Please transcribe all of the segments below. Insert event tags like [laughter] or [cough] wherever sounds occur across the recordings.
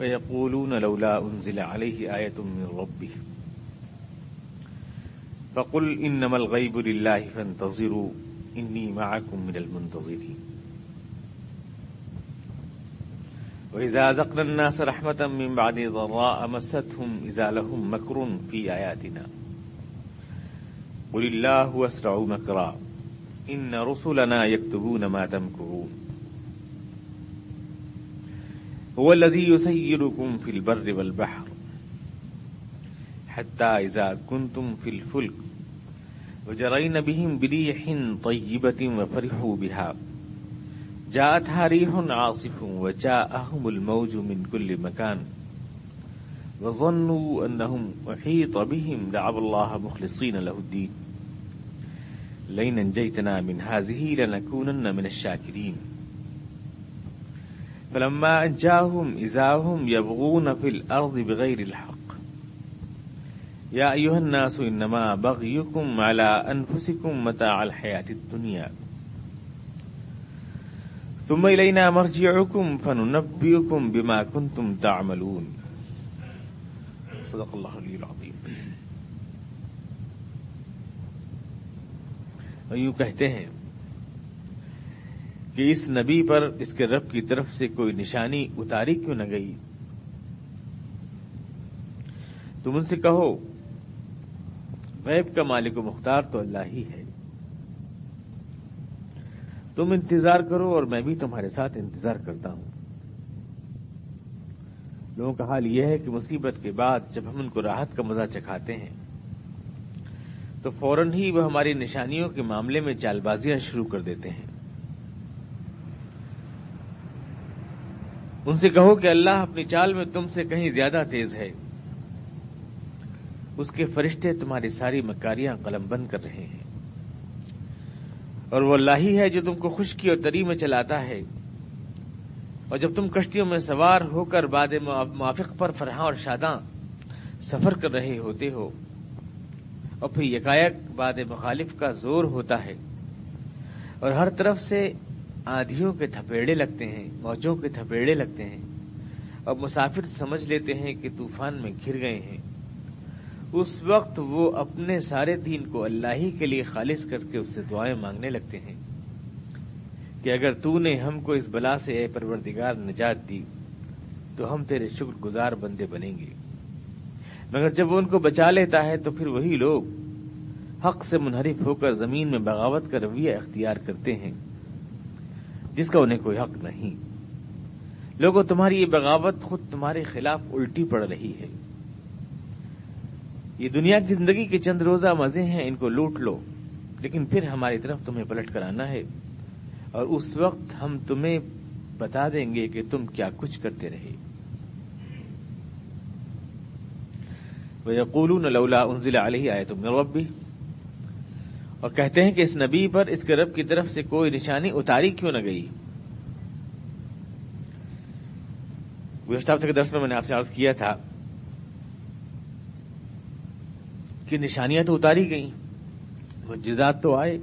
ويقولون لولا أنزل عليه آية من ربه فقل إنما الغيب لله فانتظروا إني معكم من المنتظرين وإذا زقنا الناس رحمة من بعد ضراء مستهم إذا لهم مكر في آياتنا قل الله أسرع مكرا إن رسلنا يكتبون ما تمكرون هو الذي يسيركم في البر والبحر حتى إذا كنتم في الفلك وجرين بهم بريح طيبة وفرحوا بها. جاءتها ريح عاصف وجاءهم الموج من كل مكان وظنوا أنهم أحيط بهم دعوا الله مخلصين له الدين. لئن انجيتنا من هذه لنكونن من الشاكرين. فلما انجاهم اذا هم يبغون في الارض بغير الحق. يا ايها الناس انما بغيكم على انفسكم متاع الحياه الدنيا. ثم الينا مرجعكم فننبئكم بما كنتم تعملون. صدق الله العلي العظيم. یوں کہتے ہیں کہ اس نبی پر اس کے رب کی طرف سے کوئی نشانی اتاری کیوں نہ گئی؟ تم ان سے کہو، غیب کا مالک و مختار تو اللہ ہی ہے۔ تم انتظار کرو اور میں بھی تمہارے ساتھ انتظار کرتا ہوں۔ لوگوں کا حال یہ ہے کہ مصیبت کے بعد جب ہم ان کو راحت کا مزہ چکھاتے ہیں، تو فوراً ہی وہ ہماری نشانیوں کے معاملے میں چال بازیاں شروع کر دیتے ہیں۔ ان سے کہو کہ اللہ اپنی چال میں تم سے کہیں زیادہ تیز ہے۔ اس کے فرشتے تمہاری ساری مکاریاں قلم بند کر رہے ہیں۔ اور وہ اللہ ہی ہے جو تم کو خشکی اور تری میں چلاتا ہے۔ اور جب تم کشتیوں میں سوار ہو کر باد موافق پر فرحاں اور شاداں سفر کر رہے ہوتے ہو، اور پھر یکایک باد مخالف کا زور ہوتا ہے۔ اور ہر طرف سے آندھیوں کے تھپیڑے لگتے ہیں، موجوں کے تھپیڑے لگتے ہیں۔ اور مسافر سمجھ لیتے ہیں کہ طوفان میں گر گئے ہیں۔ اس وقت وہ اپنے سارے دین کو اللہ ہی کے لیے خالص کر کے اس سے دعائیں مانگنے لگتے ہیں کہ اگر تو نے ہم کو اس بلا سے اے پروردگار نجات دی، تو ہم تیرے شکر گزار بندے بنیں گے۔ مگر جب وہ ان کو بچا لیتا ہے، تو پھر وہی لوگ حق سے منحرف ہو کر زمین میں بغاوت کا رویہ اختیار کرتے ہیں۔ جس کا انہیں کوئی حق نہیں۔ لوگوں، تمہاری یہ بغاوت خود تمہارے خلاف الٹی پڑ رہی ہے۔ یہ دنیا کی زندگی کے چند روزہ مزے ہیں، ان کو لوٹ لو۔ لیکن پھر ہماری طرف تمہیں پلٹ کر آنا ہے۔ اور اس وقت ہم تمہیں بتا دیں گے کہ تم کیا کچھ کرتے رہے۔ وَيَقُولُونَ لَوْلَا أُنزِلَ عَلَيْهِ آيَةٌ مِّن رَبِّهِ۔ اور کہتے ہیں کہ اس نبی پر اس کے رب کی طرف سے کوئی نشانی اتاری کیوں نہ گئی؟ گزشتہ ہفتے کے درس میں میں نے آپ سے عرض کیا تھا کہ نشانیاں تو اتاری گئیں، معجزات تو آئے،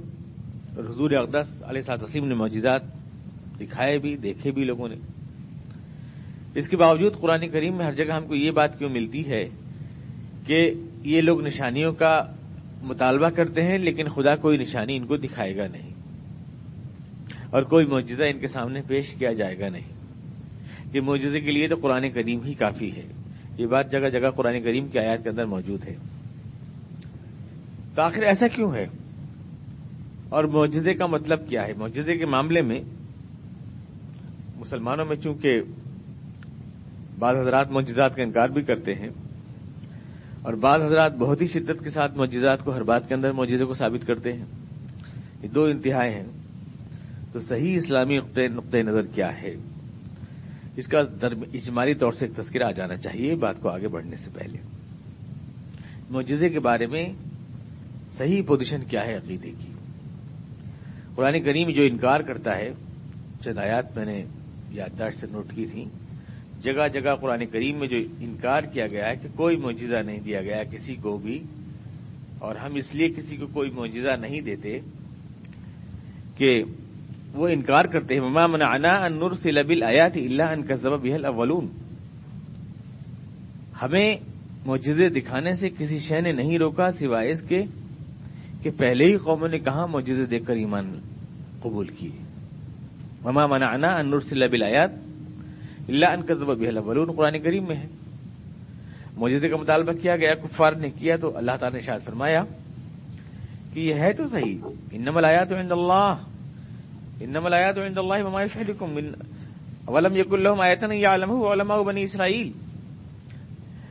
اور حضور اقدس علیہ صاحب تسلیم نے معجزات دکھائے بھی، دیکھے بھی لوگوں نے۔ اس کے باوجود قرآن کریم میں ہر جگہ ہم کو یہ بات کیوں ملتی ہے کہ یہ لوگ نشانیوں کا مطالبہ کرتے ہیں، لیکن خدا کوئی نشانی ان کو دکھائے گا نہیں۔ اور کوئی معجزہ ان کے سامنے پیش کیا جائے گا نہیں۔ یہ معجزے کے لیے تو قرآن کریم ہی کافی ہے۔ یہ بات جگہ جگہ قرآن کریم کی آیات کے اندر موجود ہے۔ تو آخر ایسا کیوں ہے؟ اور معجزے کا مطلب کیا ہے؟ معجزے کے معاملے میں مسلمانوں میں چونکہ بعض حضرات معجزات کا انکار بھی کرتے ہیں اور بعض حضرات بہت ہی شدت کے ساتھ معجزات کو ہر بات کے اندر معجزے کو ثابت کرتے ہیں۔ یہ دو انتہائے ہیں۔ تو صحیح اسلامی نقطۂ نظر کیا ہے؟ اس کا اجمالی طور سے ایک تذکرہ آ جانا چاہیے بات کو آگے بڑھنے سے پہلے۔ معجزے کے بارے میں صحیح پوزیشن کیا ہے عقیدے کی؟ قرآن کریم جو انکار کرتا ہے، چند آیات میں نے یادداشت سے نوٹ کی تھیں۔ جگہ جگہ قرآن کریم میں جو انکار کیا گیا ہے کہ کوئی معجزہ نہیں دیا گیا کسی کو بھی، اور ہم اس لیے کسی کو کوئی معجزہ نہیں دیتے کہ وہ انکار کرتے ہیں۔ مما من انا ان نور سے اللہ ان کا ضبب اولون ہمیں معجزے دکھانے سے کسی شے نے نہیں روکا سوائے اس کے کہ پہلے ہی قوموں نے کہا معجزے دیکھ کر ایمان قبول کیے۔ مما منعنا ان نرسل بالآیات الا ان كذب بها الاولون قرآن کریم میں ہے۔ معجزے کا مطالبہ کیا گیا، کفار نے کیا تو اللہ تعالی نے شاید فرمایا کہ یہ ہے تو صحیح۔ انما الآیات عند اللہ۔ انما الآیات عند اللہ وما يشهدكم من ولم يكن لهم آیه يعلمه علماء بني اسرائیل۔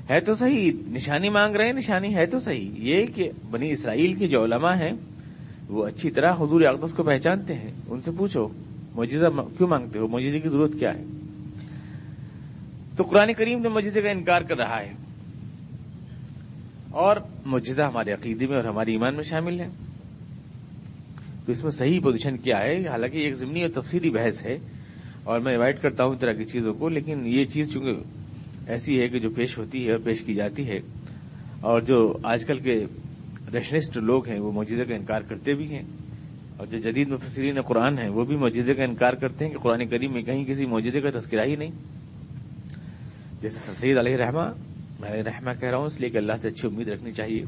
ہے تو صحیح۔ نشانی مانگ رہے ہیں، نشانی ہے تو صحیح۔ یہ کہ بنی اسرائیل کے جو علماء ہیں، وہ اچھی طرح حضور اقدس کو پہچانتے ہیں۔ ان سے پوچھو موجودہ کیوں مانگتے ہو؟ موجودے کی ضرورت کیا ہے؟ تو قرآن کریم نے موجودے کا انکار کر رہا ہے۔ اور معجزہ ہمارے عقیدے میں اور ہمارے ایمان میں شامل ہے۔ تو اس میں صحیح پوزیشن کیا ہے؟ حالانکہ ایک ضمنی اور تفصیلی بحث ہے۔ اور میں انوائٹ کرتا ہوں طرح کی چیزوں کو، لیکن یہ چیز چونکہ ایسی ہے کہ جو پیش ہوتی ہے اور پیش کی جاتی ہے، اور جو آج کل کے ریشنسٹ لوگ ہیں، وہ موجودہ کا انکار کرتے بھی ہیں۔ اور جو جدید مفسرین قرآن ہیں، وہ بھی موجودے کا انکار کرتے ہیں کہ قرآن کریم میں کہیں کسی موجودے کا تذکرہ ہی نہیں۔ جیسے سید علیہ رحمہ میں علیہ رحمہ کہہ رہا ہوں، اس لیے کہ اللہ سے اچھی امید رکھنی چاہیے۔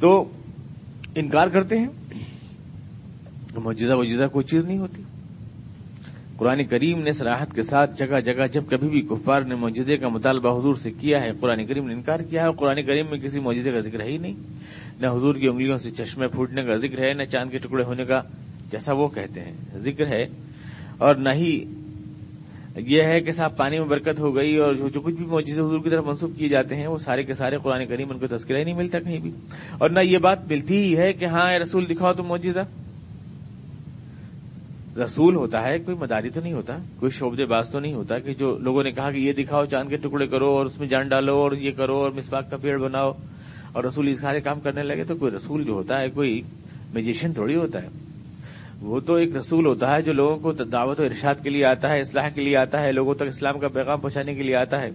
تو انکار کرتے ہیں موجودہ وجودہ کوئی چیز نہیں ہوتی۔ قرآن کریم نے سراحت کے ساتھ جگہ جگہ جب کبھی بھی کفار نے موجودے کا مطالبہ حضور سے کیا ہے، قرآن کریم نے انکار کیا ہے۔ اور قرآن کریم میں کسی موجودے کا ذکر ہے ہی نہیں۔ نہ حضور کی انگلیوں سے چشمے پھوٹنے کا ذکر ہے، نہ چاند کے ٹکڑے ہونے کا، جیسا وہ کہتے ہیں، ذکر ہے۔ اور نہ ہی یہ ہے کہ صاحب پانی میں برکت ہو گئی اور جو کچھ بھی موجود حضور کی طرف منسوخ کیے جاتے ہیں، وہ سارے کے سارے قرآن کریم ان کو تذکرہ ہی نہیں ملتا کہیں بھی۔ اور نہ یہ بات ملتی ہی ہے کہ ہاں رسول، دکھاؤ تو موجودہ رسول ہوتا ہے، کوئی مداری تو نہیں ہوتا، کوئی شعبے باز تو نہیں ہوتا کہ جو لوگوں نے کہا کہ یہ دکھاؤ، چاند کے ٹکڑے کرو اور اس میں جان ڈالو اور یہ کرو اور مسواک کا پیڑ بناؤ۔ اور رسول اس سارے کام کرنے لگے تو کوئی رسول جو ہوتا ہے، کوئی میجیشین تھوڑی ہوتا ہے۔ وہ تو ایک رسول ہوتا ہے جو لوگوں کو دعوت و ارشاد کے لیے آتا ہے، اصلاح کے لیے آتا ہے، لوگوں تک اسلام کا پیغام پہنچانے کے لیے آتا ہے۔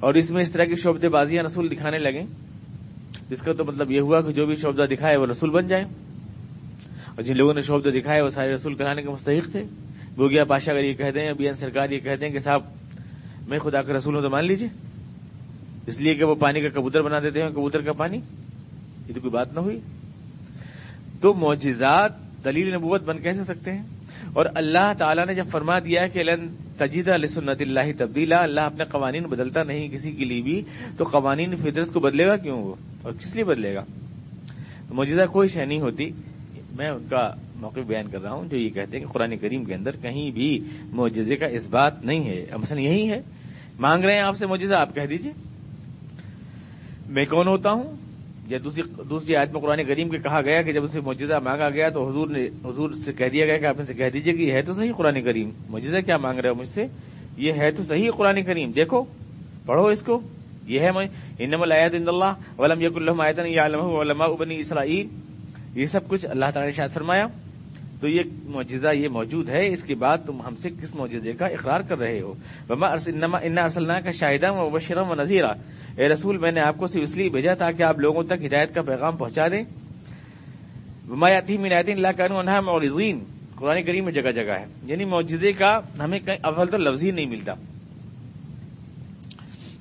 اور اس میں اس طرح کی شعبے بازیاں رسول دکھانے لگے جس کا تو مطلب یہ ہوا کہ جو بھی شعبہ دکھائے وہ رسول بن جائے اور جن لوگوں نے شعبہ دکھائے وہ سارے رسول کرانے کے مستحق تھے۔ گوگیا پاشا اگر یہ کہتے ہیں ابھی سرکار یہ کہتے ہیں کہ صاحب، میں خدا کا رسول ہوں تو مان لیجیے اس لیے کہ وہ پانی کا کبوتر بنا دیتے ہیں کبوتر کا پانی، یہ تو کوئی بات نہ ہوئی۔ تو معجزات دلیل نبوت بن کیسے سکتے ہیں؟ اور اللہ تعالیٰ نے جب فرما دیا کہ لن تجید علیہ سنت اللہ تبدیلا، اللہ اپنے قوانین بدلتا نہیں کسی کے لیے بھی، تو قوانین فطرت کو بدلے گا کیوں وہ؟ اور کس لیے بدلے گا؟ موجودہ کوئی شہ نہیں ہوتی۔ میں ان کا موقع بیان کر رہا ہوں جو یہ کہتے ہیں کہ قرآن کریم کے اندر کہیں بھی معجزے کا اس بات نہیں ہے۔ مثلا یہی ہے۔ مانگ رہے ہیں آپ سے معجزہ، آپ کہہ دیجیے۔ میں کون ہوتا ہوں؟ یا دوسری دوسری آیت میں قرآن کریم کے کہا گیا کہ جب اسے معجزہ مانگا گیا تو حضور نے حضور سے کہہ دیا گیا کہ آپ سے کہہ دیجیے کہ یہ ہے تو صحیح قرآن کریم۔ معجزہ کیا مانگ رہے ہو مجھ سے؟ یہ ہے تو صحیح قرآن کریم۔ دیکھو، پڑھو اس کو۔ یہ ہے میں انم الایت اللہ ولم یق اللہ آیتن علماء بنی اسرائیل۔ یہ سب کچھ اللہ تعالی نے شاید فرمایا۔ تو یہ معجزہ یہ موجود ہے، اس کے بعد تم ہم سے کس معجزے کا اقرار کر رہے ہو؟ ان کا شاہدہ و بشرم و نذیرہ اے رسول، میں نے آپ کو صرف اس لیے بھیجا تھا کہ آپ لوگوں تک ہدایت کا پیغام پہنچا دیں۔ ومایاتی منایت اللہ قانو انہا مولزین قرآن کریم میں جگہ جگہ ہے۔ یعنی معجزے کا ہمیں کہیں اول تو لفظ ہی نہیں ملتا۔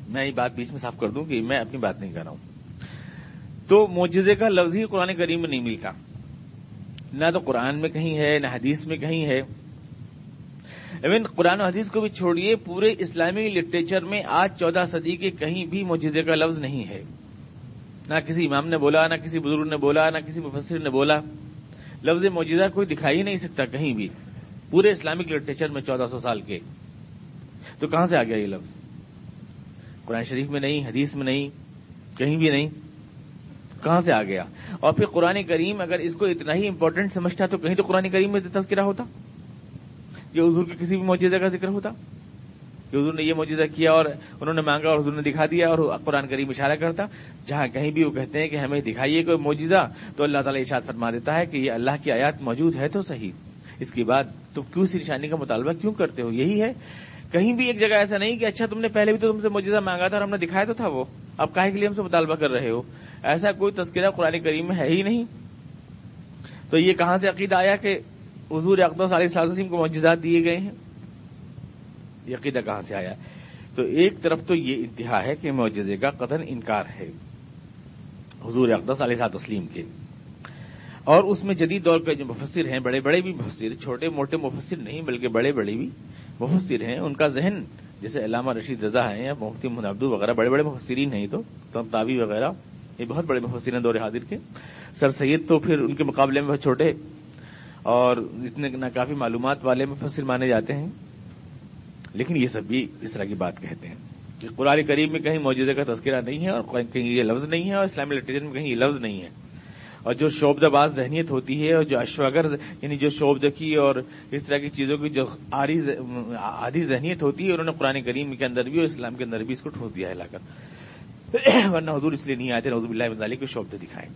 میں یہ بات بیچ میں صاف کر دوں کہ میں اپنی بات نہیں کر رہا ہوں۔ تو معجزے کا لفظ ہی قرآن کریم میں نہیں ملتا۔ نہ تو قرآن میں کہیں ہے، نہ حدیث میں کہیں ہے۔ ایون قرآن و حدیث کو بھی چھوڑیے، پورے اسلامی لٹریچر میں آج چودہ صدی کے کہیں بھی معجزے کا لفظ نہیں ہے۔ نہ کسی امام نے بولا، نہ کسی بزرگ نے بولا، نہ کسی مفسر نے بولا۔ لفظ معجزہ کوئی دکھائی نہیں سکتا کہیں بھی۔ پورے اسلامک لٹریچر میں چودہ سو سال کے۔ تو کہاں سے آ گیا یہ لفظ؟ قرآن شریف میں نہیں، حدیث میں نہیں، کہیں بھی نہیں۔ کہاں سے آ گیا؟ اور پھر قرآن کریم اگر اس کو اتنا ہی امپورٹنٹ سمجھتا تو کہیں تو قرآن کریم میں تذکرہ ہوتا؟ کہ حضور کے کسی بھی موجودہ کا ذکر ہوتا؟ کہ حضور نے یہ موجودہ کیا اور انہوں نے مانگا اور حضور نے دکھا دیا اور قرآن کریم اشارہ کرتا؟ جہاں کہیں بھی وہ کہتے ہیں کہ ہمیں دکھائیے کوئی موجودہ تو اللہ تعالیٰ اشاد فرما دیتا ہے کہ یہ اللہ کی آیات موجود ہے تو صحیح۔ اس کے بعد تم کیوں سی نشانی کا مطالبہ کیوں کرتے ہو؟ یہی ہے کہیں بھی ایک جگہ ایسا نہیں کہ اچھا تم نے پہلے بھی تو تم سے موجودہ مانگا تھا اور ہم نے دکھایا تو تھا وہ۔ اب کہے کے لیے ہم سے مطالبہ کر رہے ہو۔ ایسا کوئی تذکرہ قرآن کریم میں ہے ہی نہیں۔ تو یہ کہاں سے عقیدہ آیا کہ حضور اقدس علیہ وسلم کو معجزات دیے گئے ہیں؟ یہ عقیدہ کہاں سے آیا؟ تو ایک طرف تو یہ انتہا ہے کہ معجزے کا قطن انکار ہے حضور اقدس علیہ سات تسلیم کے۔ اور اس میں جدید دور کے جو مفسر ہیں، بڑے بڑے بھی مفسر، چھوٹے موٹے مفسر نہیں بلکہ بڑے بڑے بھی مفسر ہیں۔ ان کا ذہن، جیسے علامہ رشید رضا ہیں یا مفتی محمد وغیرہ، بڑے بڑے مفسرین ہیں تو تابی وغیرہ، یہ بہت بڑے مفسر ہیں دور حاضر کے۔ سر سید تو پھر ان کے مقابلے میں بہت چھوٹے، اور اتنے نہ کافی معلومات والے مفسر مانے جاتے ہیں۔ لیکن یہ سب بھی اس طرح کی بات کہتے ہیں کہ قرآن کریم میں کہیں موجودہ کا تذکرہ نہیں ہے اور کہیں یہ لفظ نہیں ہے اور اسلامی لٹریچر میں کہیں یہ لفظ نہیں ہے۔ اور جو شعبد باز ذہنیت ہوتی ہے اور جو اشوگر یعنی جو شعبد کی اور اس طرح کی چیزوں کی جو آدھی ذہنیت ہوتی ہے انہوں نے قرآن کریم کے اندر بھی اور اسلام کے اندر بھی اس کو ٹھوس دیا ہے لا کر [clears throat] ورنہ حضور اس لیے نہیں آئے تھے نوزب اللہ مزالی کو شعبد دکھائے۔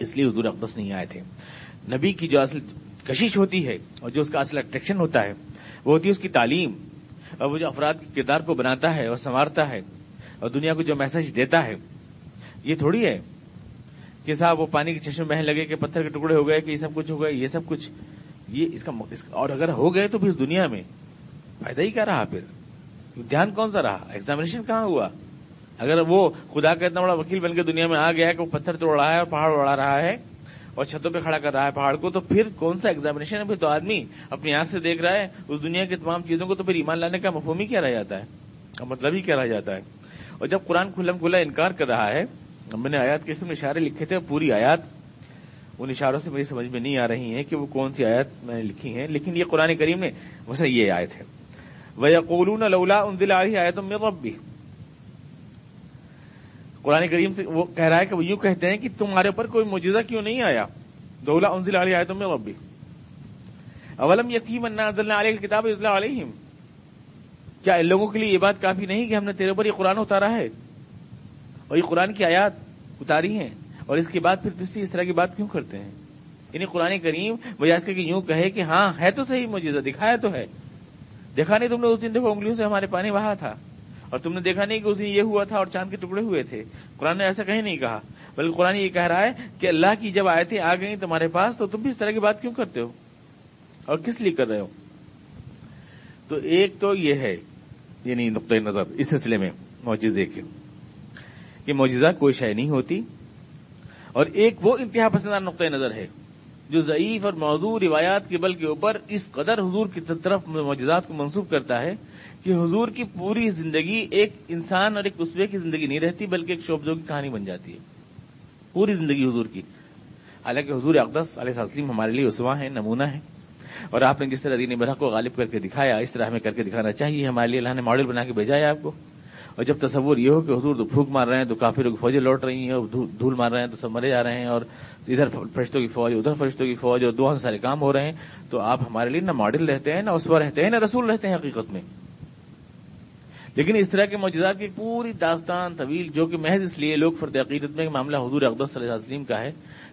اس لیے حضور اقدس نہیں آئے تھے۔ نبی کی جو اصل کشش ہوتی ہے اور جو اس کا اصل اٹریکشن ہوتا ہے، وہ ہوتی ہے اس کی تعلیم۔ اور وہ جو افراد کے کردار کو بناتا ہے اور سنوارتا ہے اور دنیا کو جو میسج دیتا ہے، یہ تھوڑی ہے۔ کہ صاحب وہ پانی کے چشمے بہن لگے کہ پتھر کے ٹکڑے ہو گئے کہ یہ سب کچھ ہو گئے، یہ سب کچھ۔ یہ اس کا اور اگر ہو گئے تو پھر اس دنیا میں فائدہ ہی کیا رہا پھر؟ دھیان کون سا رہا؟ ایگزامینیشن کہاں ہوا؟ اگر وہ خدا کا اتنا بڑا وکیل بن کے دنیا میں آ گیا کہ وہ پتھر توڑ رہا ہے اور پہاڑ اڑا رہا ہے اور چھتوں پہ کھڑا کر رہا ہے پہاڑ کو، تو پھر کون سا ایگزامینیشن ہے؟ پھر تو آدمی اپنی آنکھ سے دیکھ رہا ہے، اس دنیا کی تمام چیزوں کو تو پھر ایمان لانے کا مفہوم ہی کیا رہ جاتا ہے؟ مطلب ہی کیا رہ جاتا ہے؟ اور جب قرآن کھلم کھلا انکار کر رہا ہے میں نے آیات کے اسم اشارے لکھے تھے، پوری آیات ان اشاروں سے میری سمجھ میں نہیں آ رہی ہیں کہ وہ کون سی آیات میں نے لکھی ہیں، لیکن یہ قرآن کریم نے ویسے یہ آیت ہے۔ وہ یقولون لولا ان دل آئی آیتوں قرآن کریم سے وہ کہہ رہا ہے کہ وہ یوں کہتے ہیں کہ تمہارے اوپر کوئی موجودہ کیوں نہیں آیا؟ دولا انزل علی آیتوں میں رب بھی اولم یقیم علیہ کتاب علیہم کیا ان لوگوں کے لیے یہ بات کافی نہیں کہ ہم نے تیرے اوپر یہ قرآن اتارا ہے؟ اور یہ قرآن کی آیات اتاری ہیں اور اس کے بعد پھر دوسری اس طرح کی بات کیوں کرتے ہیں؟ یعنی قرآن کریم بجائے اس کے کہ یوں کہے کہ ہاں ہے تو صحیح مجھے دکھایا تو ہے۔ دیکھا نہیں تم نے اس دن دیکھو انگلیوں سے ہمارے پانی بہا تھا۔ اور تم نے دیکھا نہیں کہ اس دن یہ ہوا تھا اور چاند کے ٹکڑے ہوئے تھے۔ قرآن نے ایسا کہیں نہیں کہا، بلکہ قرآن یہ کہہ رہا ہے کہ اللہ کی جب آئے تھے آ گئی تمہارے پاس تو تم بھی اس طرح کی بات کیوں کرتے ہو؟ اور کس لیے کر رہے ہو؟ تو ایک تو یہ ہے یعنی نقطۂ نظر، اس سلسلے میں موجودے کے۔ کہ معجزہ کوئی شے نہیں ہوتی۔ اور ایک وہ انتہا پسندہ نقطۂ نظر ہے جو ضعیف اور موضوع روایات کے بل کے اوپر اس قدر حضور کی طرف معجزات کو منسوخ کرتا ہے کہ حضور کی پوری زندگی ایک انسان اور ایک اسبے کی زندگی نہیں رہتی، بلکہ ایک شوبزوں کی کہانی بن جاتی ہے۔ پوری زندگی حضور کی۔ حالانکہ حضور اقدس علیہ وسلم ہمارے لیے اسوا ہے نمونہ ہے اور آپ نے جس طرح دین برہ کو غالب کر کے دکھایا، اس طرح ہمیں کر کے دکھانا چاہیے۔ ہمارے لیے اللہ نے ماڈل بنا کے بھیجا ہے آپ کو۔ اور جب تصور یہ ہو کہ حضور تو پھوک مار رہے ہیں، تو کافی لوگ فوجیں لوٹ رہی ہیں اور دھول مار رہے ہیں، تو سب مرے جا رہے ہیں اور ادھر فرشتوں کی فوج، ادھر فرشتوں کی فوج اور دو سارے کام ہو رہے ہیں، تو آپ ہمارے لیے نہ ماڈل رہتے ہیں، نہ اسوا رہتے ہیں، نہ رسول رہتے ہیں حقیقت میں۔ لیکن اس طرح کے معجزات کی پوری داستان، طویل، جو کہ محض اس لیے لوگ فرد عقیدت میں معاملہ حضور اقدس صلی اللہ علیہ وسلم کا ہے،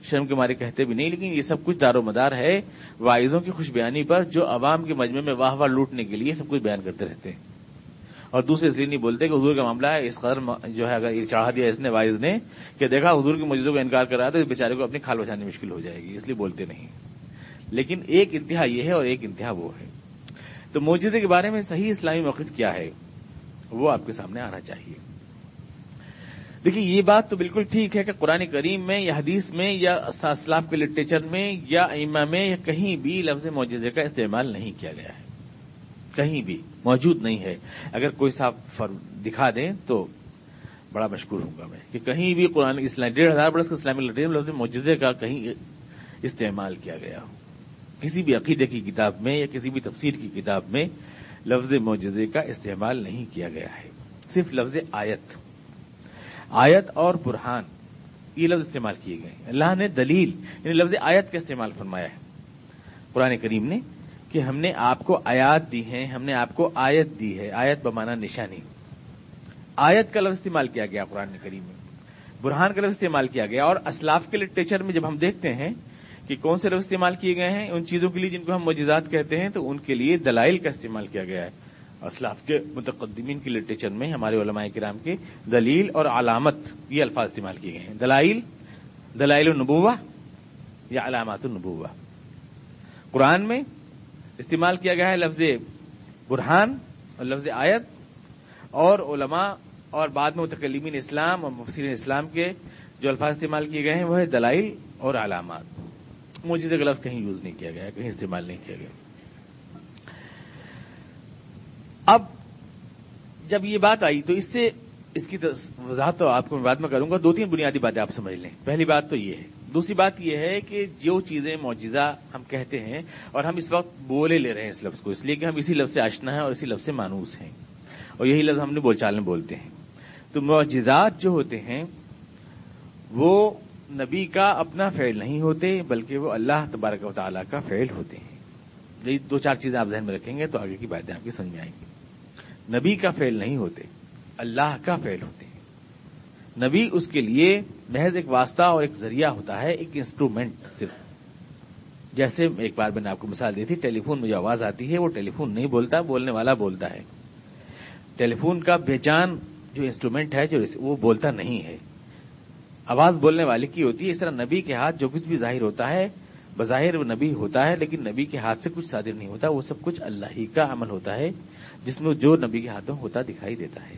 شرم کے مارے کہتے بھی نہیں، لیکن یہ سب کچھ دار و مدار ہے، وائزوں کی خوش بیانی پر جو عوام کے مجمع میں واہ واہ لوٹنے کے لیے سب کچھ بیان کرتے رہتے ہیں۔ اور دوسرے اس لیے نہیں بولتے کہ حضور کا معاملہ ہے، اس قدر جو ہے، اگر یہ چاہ دیا اس نے وائز نے کہ دیکھا حضور کی موجودوں کا انکار کر رہا تو اس بیچارے کو اپنی کھال بچانے مشکل ہو جائے گی، اس لیے بولتے نہیں۔ لیکن ایک انتہا یہ ہے اور ایک انتہا وہ ہے۔ تو موجودے کے بارے میں صحیح اسلامی موقف کیا ہے، وہ آپ کے سامنے آنا چاہیے۔ دیکھیے، یہ بات تو بالکل ٹھیک ہے کہ قرآن کریم میں یا حدیث میں یا اسلاف کے لٹریچر میں یا ایما میں یا کہیں بھی لفظ معجزے کا استعمال نہیں کیا گیا ہے۔ کہیں بھی موجود نہیں ہے۔ اگر کوئی صاحب دکھا دیں تو بڑا مشکور ہوں گا میں کہ کہیں بھی قرآن اسلام ڈیڑھ ہزار برس کا اسلامی لٹریچر لفظ معجزے کا کہیں استعمال کیا گیا ہو۔ کسی بھی عقیدے کی کتاب میں یا کسی بھی تفسیر کی کتاب میں لفظ معجزے کا استعمال نہیں کیا گیا ہے۔ صرف لفظ آیت۔ آیت اور برہان یہ لفظ استعمال کیے گئے اللہ نے دلیل یعنی لفظ آیت کا استعمال فرمایا ہے۔ قرآن کریم نے کہ ہم نے آپ کو آیات دی ہیں، ہم نے آپ کو آیت دی ہے، آیت بمانا نشانی۔ آیت کا لفظ استعمال کیا گیا قرآن کریم میں۔ برہان کا لفظ استعمال کیا گیا اور اسلاف کے لٹریچر میں جب ہم دیکھتے ہیں کہ کون سے لفظ استعمال کیے گئے ہیں، ان چیزوں کے لیے جن کو ہم مجزاد کہتے ہیں، تو ان کے لیے دلائل کا استعمال کیا گیا ہے۔ اسلاف کے متقدمین کی لٹریچر میں ہمارے علماء کرام کے دلیل اور علامت یہ الفاظ استعمال کیے گئے ہیں۔ دلائل دلائل النبوہ یا علامات النبوہ قرآن میں استعمال کیا گیا ہے لفظ برہان اور لفظ آیت اور علماء اور بعد میں متکلمین اسلام اور مفسرین اسلام کے جو الفاظ استعمال کیے گئے ہیں، وہ ہے دلائل اور علامات۔ موجودہ کا لفظ کہیں یوز نہیں کیا گیا، کہیں استعمال نہیں کیا گیا۔ اب جب یہ بات آئی تو اس سے اس کی وضاحت تو آپ کو میں بعد میں کروں گا۔ دو تین بنیادی باتیں آپ سمجھ لیں۔ پہلی بات تو یہ ہے دوسری بات یہ ہے کہ جو چیزیں معجزہ ہم کہتے ہیں اور ہم اس وقت بولے لے رہے ہیں اس لفظ کو، اس لیے کہ ہم اسی لفظ سے آشنا ہیں اور اسی لفظ سے مانوس ہیں۔ اور یہی لفظ ہم نے بول چال میں بولتے ہیں۔ تو معجزات جو ہوتے ہیں، وہ نبی کا اپنا فعل نہیں ہوتے، بلکہ وہ اللہ تبارک و تعالیٰ کا فعل ہوتے ہیں۔ یہ دو چار چیزیں آپ ذہن میں رکھیں گے تو آگے کی باتیں آپ کی سمجھ میں آئیں گی۔ نبی کا فعل نہیں ہوتے، اللہ کا فعل ہوتے ہیں۔ نبی اس کے لیے محض ایک واسطہ اور ایک ذریعہ ہوتا ہے، ایک انسٹرومنٹ صرف۔ جیسے ایک بار میں نے آپ کو مثال دی تھی ٹیلی فون میں جو آواز آتی ہے، وہ ٹیلی فون نہیں بولتا، بولنے والا بولتا ہے۔ ٹیلی فون کا بیچان جو انسٹرومنٹ ہے، جو وہ بولتا نہیں ہے۔ آواز بولنے والے کی ہوتی ہے، اس طرح نبی کے ہاتھ جو کچھ بھی ظاہر ہوتا ہے، بظاہر وہ نبی ہوتا ہے، لیکن نبی کے ہاتھ سے کچھ صادر نہیں ہوتا، وہ سب کچھ اللہ ہی کا عمل ہوتا ہے، جس میں جو نبی کے ہاتھوں ہوتا دکھائی دیتا ہے۔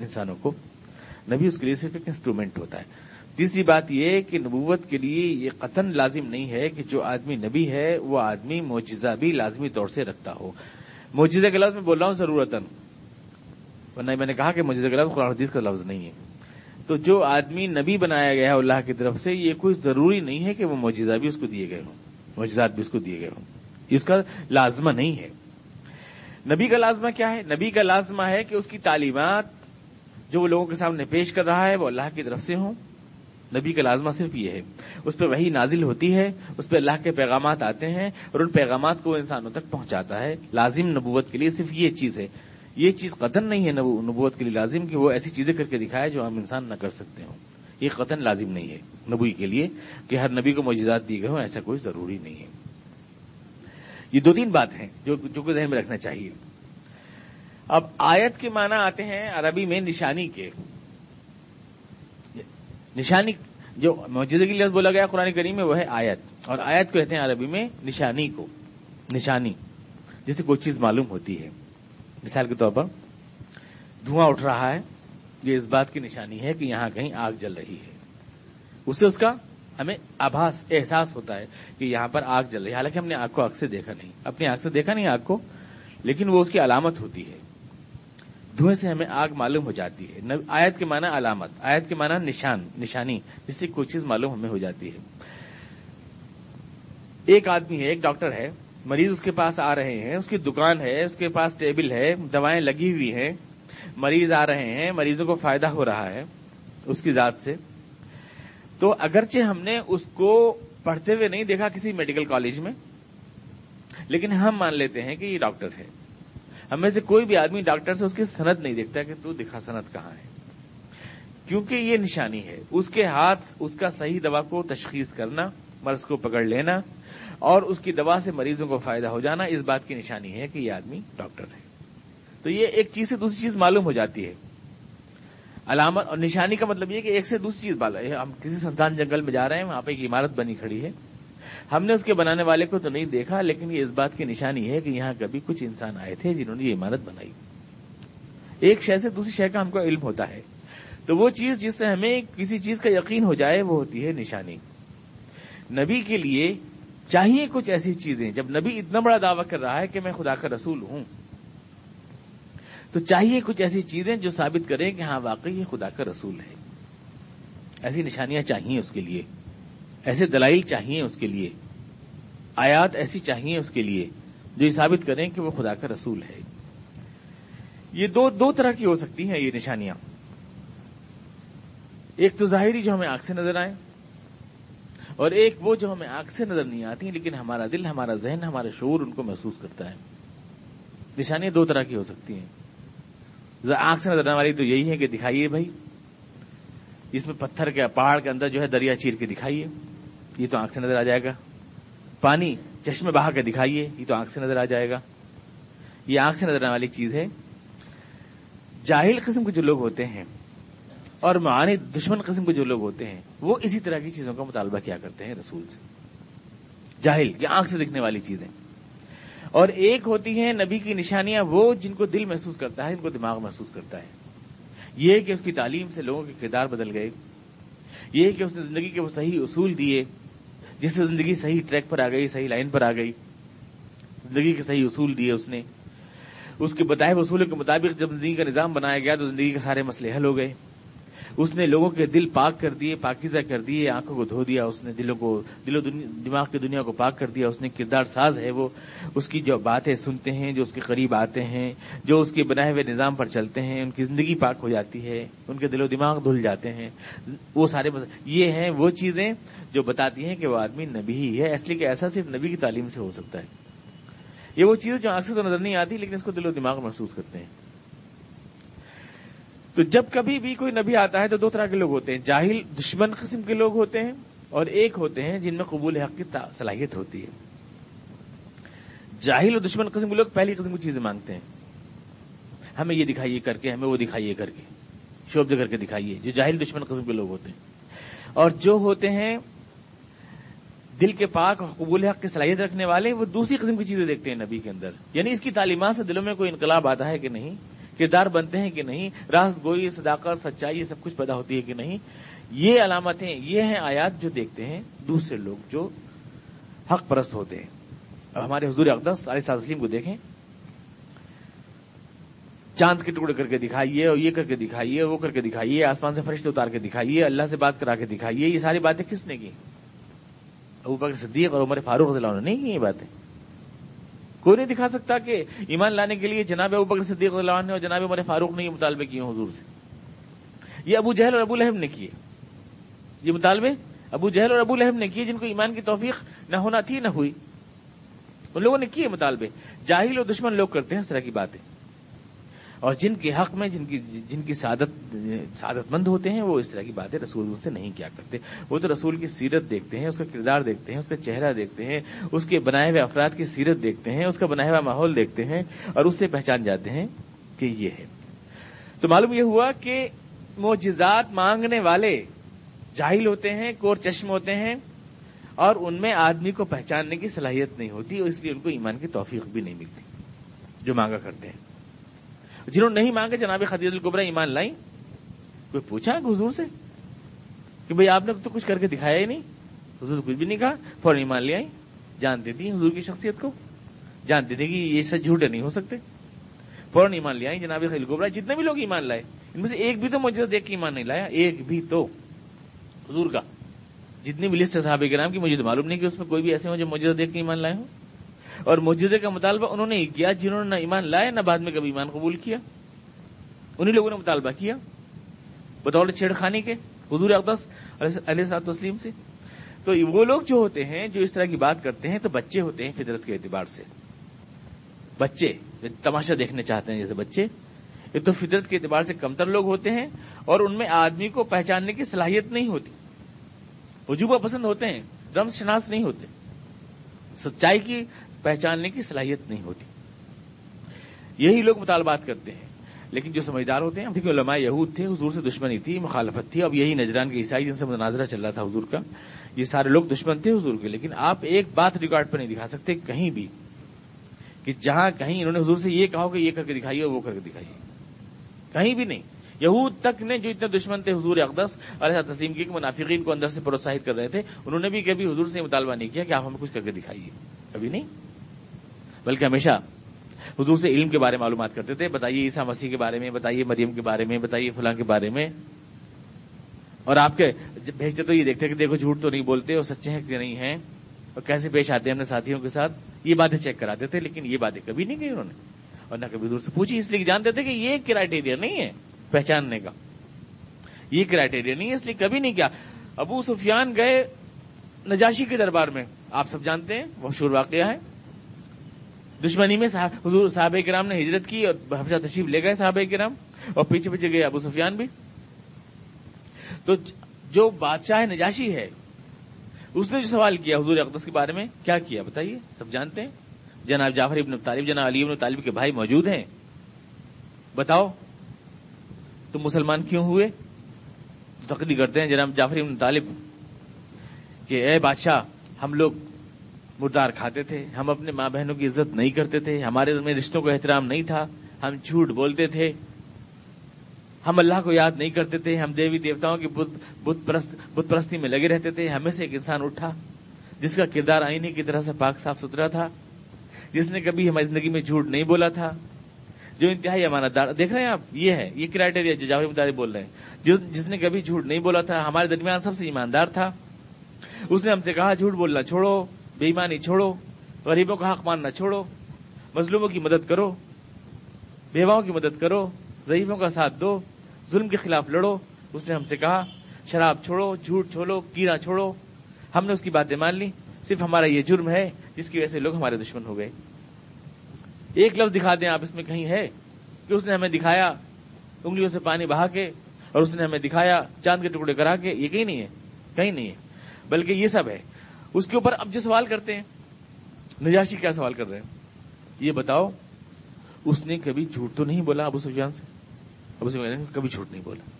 انسانوں کو نبی اس کے لیے صرف ایک انسٹرومنٹ ہوتا ہے۔ تیسری بات یہ کہ نبوت کے لیے یہ قطن لازم نہیں ہے کہ جو آدمی نبی ہے، وہ آدمی معجزہ بھی لازمی طور سے رکھتا ہو۔ معجزہ کے لفظ میں بول رہا ہوں ضرورت ورنہ میں نے کہا کہ معجزہ کے لفظ قرآن حدیث کا لفظ نہیں ہے۔ تو جو آدمی نبی بنایا گیا ہے اللہ کی طرف سے، یہ کوئی ضروری نہیں ہے کہ وہ معجزہ بھی اس کو دیے گئے ہوں۔ معجزات بھی اس کو دیے گئے ہوں۔ اس کا لازمہ نہیں ہے۔ نبی کا لازمہ کیا ہے؟ نبی کا لازمہ ہے کہ اس کی تعلیمات جو وہ لوگوں کے سامنے پیش کر رہا ہے وہ اللہ کی طرف سے ہوں۔ نبی کا لازمہ صرف یہ ہے۔ اس پہ وہی نازل ہوتی ہے، اس پہ اللہ کے پیغامات آتے ہیں اور ان پیغامات کو انسانوں تک پہنچاتا ہے۔ لازم نبوت کے لیے صرف یہ چیز ہے۔ یہ چیز قطن نہیں ہے نبوت کے لیے لازم کہ وہ ایسی چیزیں کر کے دکھائے جو ہم انسان نہ کر سکتے ہوں۔ یہ قطن لازم نہیں ہے نبوی کے لیے کہ ہر نبی کو موجودات دی گئے ہوں، ایسا کوئی ضروری نہیں ہے۔ یہ دو تین بات ہیں جو جو ذہن میں رکھنا چاہیے۔ اب آیت کے معنی آتے ہیں عربی میں نشانی کے۔ نشانی جو موجودہ کی لفظ بولا گیا قرآن کریم میں وہ ہے آیت۔ اور آیت کو کہتے ہیں عربی میں نشانی کو۔ نشانی۔ جسے کوئی چیز معلوم ہوتی ہے۔ مثال کے طور پر دھواں اٹھ رہا ہے۔ یہ اس بات کی نشانی ہے کہ یہاں کہیں آگ جل رہی ہے۔ اس سے اس کا ہمیں آباس، احساس ہوتا ہے کہ یہاں پر آگ جل رہی ہے۔ حالانکہ ہم نے آگ کو آگ سے دیکھا نہیں۔ اپنی آگ سے دیکھا نہیں آگ کو، لیکن وہ اس کی علامت ہوتی ہے۔ دھوئیں سے ہمیں آگ معلوم ہو جاتی ہے۔ آیت کے معنی علامت، آیت کے معنی نشان، نشانی، جس سے کوئی چیز معلوم ہمیں ہو جاتی ہے۔ ایک آدمی ہے، ایک ڈاکٹر ہے، مریض اس کے پاس آ رہے ہیں، اس کی دکان ہے، اس کے پاس ٹیبل ہے، دوائیں لگی ہوئی ہیں۔ مریض آ رہے ہیں، مریضوں کو فائدہ ہو رہا ہے اس کی ذات سے۔ تو اگرچہ ہم نے اس کو پڑھتے ہوئے نہیں دیکھا کسی میڈیکل کالج میں، لیکن ہم مان لیتے ہیں کہ یہ ڈاکٹر ہے۔ ہم میں سے کوئی بھی آدمی ڈاکٹر سے اس کی صنعت نہیں دیکھتا کہ تو دکھا صنعت کہاں ہے۔ کیونکہ یہ نشانی ہے، اس کے ہاتھ، اس کا صحیح دوا کو تشخیص کرنا، مرض کو پکڑ لینا اور اس کی دوا سے مریضوں کو فائدہ ہو جانا، اس بات کی نشانی ہے کہ یہ آدمی ڈاکٹر ہے۔ تو یہ ایک چیز سے دوسری چیز معلوم ہو جاتی ہے۔ علامت اور نشانی کا مطلب یہ کہ ایک سے دوسری چیز بالا، ہم کسی سنسان جنگل میں جا رہے ہیں، وہاں پہ ایک عمارت بنی کھڑی ہے۔ ہم نے اس کے بنانے والے کو تو نہیں دیکھا، لیکن یہ اس بات کی نشانی ہے کہ یہاں کبھی کچھ انسان آئے تھے جنہوں نے یہ عمارت بنائی۔ ایک شہر سے دوسری شہر کا ہم کو علم ہوتا ہے۔ تو وہ چیز جس سے ہمیں کسی چیز کا یقین ہو جائے، وہ ہوتی ہے نشانی۔ نبی کے لیے چاہیے کچھ ایسی چیزیں۔ جب نبی اتنا بڑا دعویٰ کر رہا ہے کہ میں خدا کا رسول ہوں، تو چاہیے کچھ ایسی چیزیں جو ثابت کریں کہ ہاں واقعی یہ خدا کا رسول ہے۔ ایسی نشانیاں چاہیے اس کے لیے۔ ایسے دلائل چاہیے اس کے لیے، آیات ایسی چاہیے اس کے لیے جو یہ ثابت کریں کہ وہ خدا کا رسول ہے۔ یہ دو دو طرح کی ہو سکتی ہیں یہ نشانیاں۔ ایک تو ظاہری جو ہمیں آنکھ سے نظر آئے، اور ایک وہ جو ہمیں آنکھ سے نظر نہیں آتی، لیکن ہمارا دل، ہمارا ذہن ہمارا شعور ان کو محسوس کرتا ہے۔ نشانیاں دو طرح کی ہو سکتی ہیں۔ آنکھ سے نظر آنے والی تو یہی ہے کہ دکھائیے بھائی۔ اس میں پتھر کے پہاڑ کے اندر جو ہے دریا چیر کے دکھائیے۔ یہ تو آنکھ سے نظر آ جائے گا۔ پانی چشمے بہا کے دکھائیے، یہ تو آنکھ سے نظر آ جائے گا۔ یہ آنکھ سے نظر آنے والی چیز ہے۔ جاہل قسم کے جو لوگ ہوتے ہیں اور معانی دشمن قسم کے جو لوگ ہوتے ہیں، وہ اسی طرح کی چیزوں کا مطالبہ کیا کرتے ہیں رسول سے۔ جاہل، یہ آنکھ سے دکھنے والی چیزیں۔ اور ایک ہوتی ہیں نبی کی نشانیاں، وہ جن کو دل محسوس کرتا ہے جن کو دماغ محسوس کرتا ہے۔ یہ کہ اس کی تعلیم سے لوگوں کے کردار بدل گئے۔ یہ کہ اس نے زندگی کے وہ صحیح اصول دیے۔ جس سے زندگی صحیح ٹریک پر آ گئی، صحیح لائن پر آ گئی۔ زندگی کے صحیح اصول دیے اس نے۔ اس کے بتائے اصولوں کے مطابق جب زندگی کا نظام بنایا گیا تو زندگی کے سارے مسئلے حل ہو گئے۔ اس نے لوگوں کے دل پاک کر دیے، پاکیزہ کر دیے، آنکھوں کو دھو دیا، اس نے دلوں کو دل و دماغ کی دنیا کو پاک کر دیا، اس نے کردار ساز ہے وہ، اس کی جو باتیں سنتے ہیں، جو اس کے قریب آتے ہیں، جو اس کے بنائے ہوئے نظام پر چلتے ہیں، ان کی زندگی پاک ہو جاتی ہے، ان کے دل و دماغ دھل جاتے ہیں، وہ سارے یہ ہیں وہ چیزیں جو بتاتی ہیں کہ وہ آدمی نبی ہی ہے، اس لیے کہ ایسا صرف نبی کی تعلیم سے ہو سکتا ہے۔ یہ وہ چیزیں جو آنکھ سے تو نظر نہیں آتی، لیکن اس کو دل و دماغ محسوس کرتے ہیں۔ تو جب کبھی بھی کوئی نبی آتا ہے تو دو طرح کے لوگ ہوتے ہیں۔ جاہل دشمن قسم کے لوگ ہوتے ہیں اور ایک ہوتے ہیں جن میں قبول حق کی صلاحیت ہوتی ہے۔ جاہل اور دشمن قسم کے لوگ پہلی قسم کی چیزیں مانگتے ہیں۔ ہمیں یہ دکھائیے کر کے، ہمیں وہ دکھائیے کر کے۔ شوبد کر کے دکھائیے۔ جو جاہل دشمن قسم کے لوگ ہوتے ہیں۔ اور جو ہوتے ہیں دل کے پاک اور قبول حق کی صلاحیت رکھنے والے، وہ دوسری قسم کی چیزیں دیکھتے ہیں نبی کے اندر۔ یعنی اس کی تعلیمات سے دلوں میں کوئی انقلاب آتا ہے کہ نہیں؟ کردار بنتے ہیں کہ نہیں؟ راس گوئی، صداقت، سچائی، یہ سب کچھ پیدا ہوتی ہے کہ نہیں؟ یہ علامتیں یہ ہیں آیات جو دیکھتے ہیں دوسرے لوگ جو حق پرست ہوتے ہیں۔ اب ہمارے حضور اقدس علیہ سازلیم کو دیکھیں۔ چاند کے ٹکڑے کر کے دکھائیے، اور یہ کر کے دکھائیے، وہ کر کے دکھائیے، آسمان سے فرشتے اتار کے دکھائیے، اللہ سے بات کرا کے دکھائیے، یہ ساری باتیں کس نے کی؟ ابو بکر صدیق اور عمر فاروق رضی اللہ عنہ نے نہیں کی یہ باتیں؟ کوئی نہیں دکھا سکتا کہ ایمان لانے کے لیے جناب ابو بکر صدیق اللہ عنہ اور جناب عمر فاروق نے یہ مطالبے کیے حضور سے۔ یہ ابو جہل اور ابو لہب نے کیے۔ یہ مطالبے ابو جہل اور ابو لہب نے کیے جن کو ایمان کی توفیق نہ ہونا تھی نہ ہوئی۔ ان لوگوں نے کیے مطالبے۔ جاہل اور دشمن لوگ کرتے ہیں اس طرح کی باتیں۔ اور جن کے حق میں، جن کی جن کی سعادت سعادت مند ہوتے ہیں، وہ اس طرح کی باتیں رسول سے نہیں کیا کرتے۔ وہ تو رسول کی سیرت دیکھتے ہیں، اس کا کردار دیکھتے ہیں، اس کا چہرہ دیکھتے ہیں، اس کے بنائے ہوئے افراد کی سیرت دیکھتے ہیں، اس کا بنایا ہوا ماحول دیکھتے ہیں اور اس سے پہچان جاتے ہیں کہ یہ ہے۔ تو معلوم یہ ہوا کہ معجزات مانگنے والے جاہل ہوتے ہیں، کور چشم ہوتے ہیں اور ان میں آدمی کو پہچاننے کی صلاحیت نہیں ہوتی اور اس لیے ان کو ایمان کی توفیق بھی نہیں ملتی جو مانگا کرتے ہیں۔ جنہوں نے نہیں مانگے جناب خدیج القبرا ایمان لائیں؟ کوئی پوچھا حضور سے کہ بھئی آپ نے تو کچھ کر کے دکھایا ہی نہیں؟ حضور کچھ بھی نہیں کہا، فوراً ایمان لے آئی جانتی تھی حضور کی شخصیت کو۔ جانتی تھی کہ یہ سب جھوٹے نہیں ہو سکتے۔ فوراً ایمان لے آئی جناب خدیج القبرا جتنے بھی لوگ ایمان لائے، ان میں سے ایک بھی تو مجھے دیکھ کے ایمان نہیں لایا، ایک بھی تو۔ حضور کا۔ جتنی بھی لسٹ ہے صحابہ کرام کی، مجھے تو معلوم نہیں کہ اس میں کوئی بھی ایسے ہو جو مجھے دیکھ کے ایمان لائے ہوں۔ اور موجودے کا مطالبہ انہوں نے کیا، جنہوں نے نہ ایمان لائے، نہ بعد میں کبھی ایمان قبول کیا۔ انہیں لوگوں نے مطالبہ کیا، بطور چھیڑ خانے کے حضور اقدس علیہ صاحب تسلیم سے۔ تو وہ لوگ جو ہوتے ہیں، جو اس طرح کی بات کرتے ہیں، تو بچے ہوتے ہیں فطرت کے اعتبار سے۔ بچے تماشا دیکھنے چاہتے ہیں، جیسے بچے، یہ تو فطرت کے اعتبار سے کمتر لوگ ہوتے ہیں اور ان میں آدمی کو پہچاننے کی صلاحیت نہیں ہوتی۔ وجوبہ پسند ہوتے ہیں، رمز شناس نہیں ہوتے۔ سچائی کی پہچاننے کی صلاحیت نہیں ہوتی۔ یہی لوگ مطالبات کرتے ہیں۔ لیکن جو سمجھدار ہوتے ہیں کیونکہ علماء یہود تھے، حضور سے دشمنی تھی، مخالفت تھی۔ اب یہی نجران کے عیسائی جن سے مناظرہ چل رہا تھا حضور کا، یہ سارے لوگ دشمن تھے حضور کے۔ لیکن آپ ایک بات ریکارڈ پر نہیں دکھا سکتے، کہیں بھی، کہ جہاں کہیں انہوں نے حضور سے یہ کہا کہ یہ کر کے دکھائیے وہ کر کے دکھائیے۔ کہیں بھی نہیں۔ یہود تک نے جو اتنے دشمن تھے، حضور اقدس علیہ تسلیم کی منافقین کو اندر سے پروتساہت کر رہے تھے، انہوں نے بھی کبھی حضور سے مطالبہ نہیں کیا کہ آپ ہمیں کچھ کر کے دکھائیے۔ کبھی نہیں۔ بلکہ ہمیشہ حضور سے علم کے بارے میں معلومات کرتے تھے۔ بتائیے عیسیٰ مسیح کے بارے میں، بتائیے مریم کے بارے میں، بتائیے فلاں کے بارے میں۔ اور آپ کے بھیجتے تو یہ دیکھتے کہ دیکھو جھوٹ تو نہیں بولتے اور سچے ہیں کہ نہیں ہیں۔ اور کیسے پیش آتے ہیں اپنے ساتھیوں کے ساتھ؟ یہ باتیں چیک کراتے تھے، لیکن یہ باتیں کبھی نہیں کی انہوں نے۔ اور نہ کبھی حضور سے پوچھی، اس لیے جانتے تھے کہ یہ کرائٹیریا نہیں ہے پہچاننے کا۔ یہ کرائٹیریا نہیں ہے، اس لیے کبھی نہیں کیا۔ ابو سفیان گئے نجاشی کے دربار میں، آپ سب جانتے ہیں مشہور واقعہ ہے۔ دشمنی میں حضور صحابہ کرام نے ہجرت کی اور حفظہ تشریف لے گئے صحابہ کرام اور پیچھے پیچھے گئے ابو سفیان بھی۔ تو جو بادشاہ نجاشی ہے، اس نے جو سوال کیا حضور اقدس کے بارے میں، کیا کیا بتائیے؟ سب جانتے ہیں؟ جناب جعفر ابن طالب، جناب علی ابن طالب کے بھائی موجود ہیں۔ بتاؤ، تم مسلمان کیوں ہوئے؟ تقریر کرتے ہیں جناب جعفر ابن طالب کہ اے بادشاہ، ہم لوگ مردار کھاتے تھے۔ ہم اپنے ماں بہنوں کی عزت نہیں کرتے تھے۔ ہمارے میں رشتوں کا احترام نہیں تھا۔ ہم جھوٹ بولتے تھے۔ ہم اللہ کو یاد نہیں کرتے تھے۔ ہم دیوی دیوتاؤں کی بت پرستی میں لگے رہتے تھے۔ ہمیں سے ایک انسان اٹھا، جس کا کردار آئینے کی طرح سے پاک صاف ستھرا تھا، جس نے کبھی ہماری زندگی میں جھوٹ نہیں بولا تھا۔ جو انتہائی امانت دار، دیکھ رہے ہیں آپ؟ یہ ہے، یہ کرائٹیریا جو جاوید مداری بول رہے ہیں۔ جو، جس نے کبھی جھوٹ نہیں بولا تھا، ہمارے درمیان سب سے ایماندار تھا۔ اس نے ہم سے کہا، جھوٹ بولنا چھوڑو۔ بے ایمانی چھوڑو، غریبوں کا حق ماننا چھوڑو، مظلوموں کی مدد کرو، بیواؤں کی مدد کرو، ضعیفوں کا ساتھ دو، ظلم کے خلاف لڑو۔ اس نے ہم سے کہا، شراب چھوڑو، جھوٹ چھوڑو کیڑا چھوڑو۔ ہم نے اس کی باتیں مان لی۔ صرف ہمارا یہ جرم ہے، جس کی وجہ سے لوگ ہمارے دشمن ہو گئے۔ ایک لفظ دکھا دیں آپ اس میں کہیں ہے کہ اس نے ہمیں دکھایا، انگلیوں سے پانی بہا کے، اور اس نے ہمیں دکھایا، چاند کے ٹکڑے کرا کے۔ یہ کہیں نہیں ہے، کہیں نہیں ہے، بلکہ یہ سب ہے۔ اس کے اوپر اب جو سوال کرتے ہیں، نجاشی کیا سوال کر رہے ہیں؟ یہ بتاؤ، اس نے کبھی جھوٹ تو نہیں بولا ابو سفیان سے؟ ابو سفیان نے کبھی جھوٹ نہیں بولا۔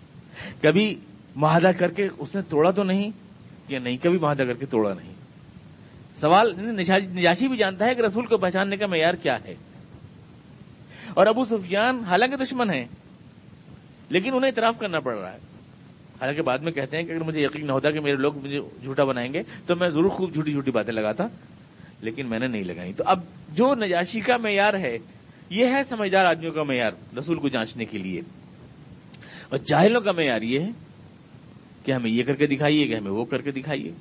کبھی معاہدہ کر کے اس نے توڑا تو نہیں، یا نہیں کبھی معاہدہ کر کے توڑا نہیں؟ سوال، نجاشی بھی جانتا ہے کہ رسول کو پہچاننے کا معیار کیا ہے۔ اور ابو سفیان حالانکہ دشمن ہے لیکن انہیں اعتراف کرنا پڑ رہا ہے۔ حالانکہ بعد میں کہتے ہیں کہ اگر مجھے یقین نہ ہوتا کہ میرے لوگ مجھے جھوٹا بنائیں گے، تو میں ضرور خوب جھوٹی جھوٹی باتیں لگاتا، لیکن میں نے نہیں لگائی۔ تو اب جو نجاشی کا معیار ہے، یہ ہے سمجھدار آدمیوں کا معیار، رسول کو جانچنے کے لیے۔ اور جاہلوں کا معیار یہ ہے کہ ہمیں یہ کر کے دکھائیے، کہ ہمیں وہ کر کے دکھائیے۔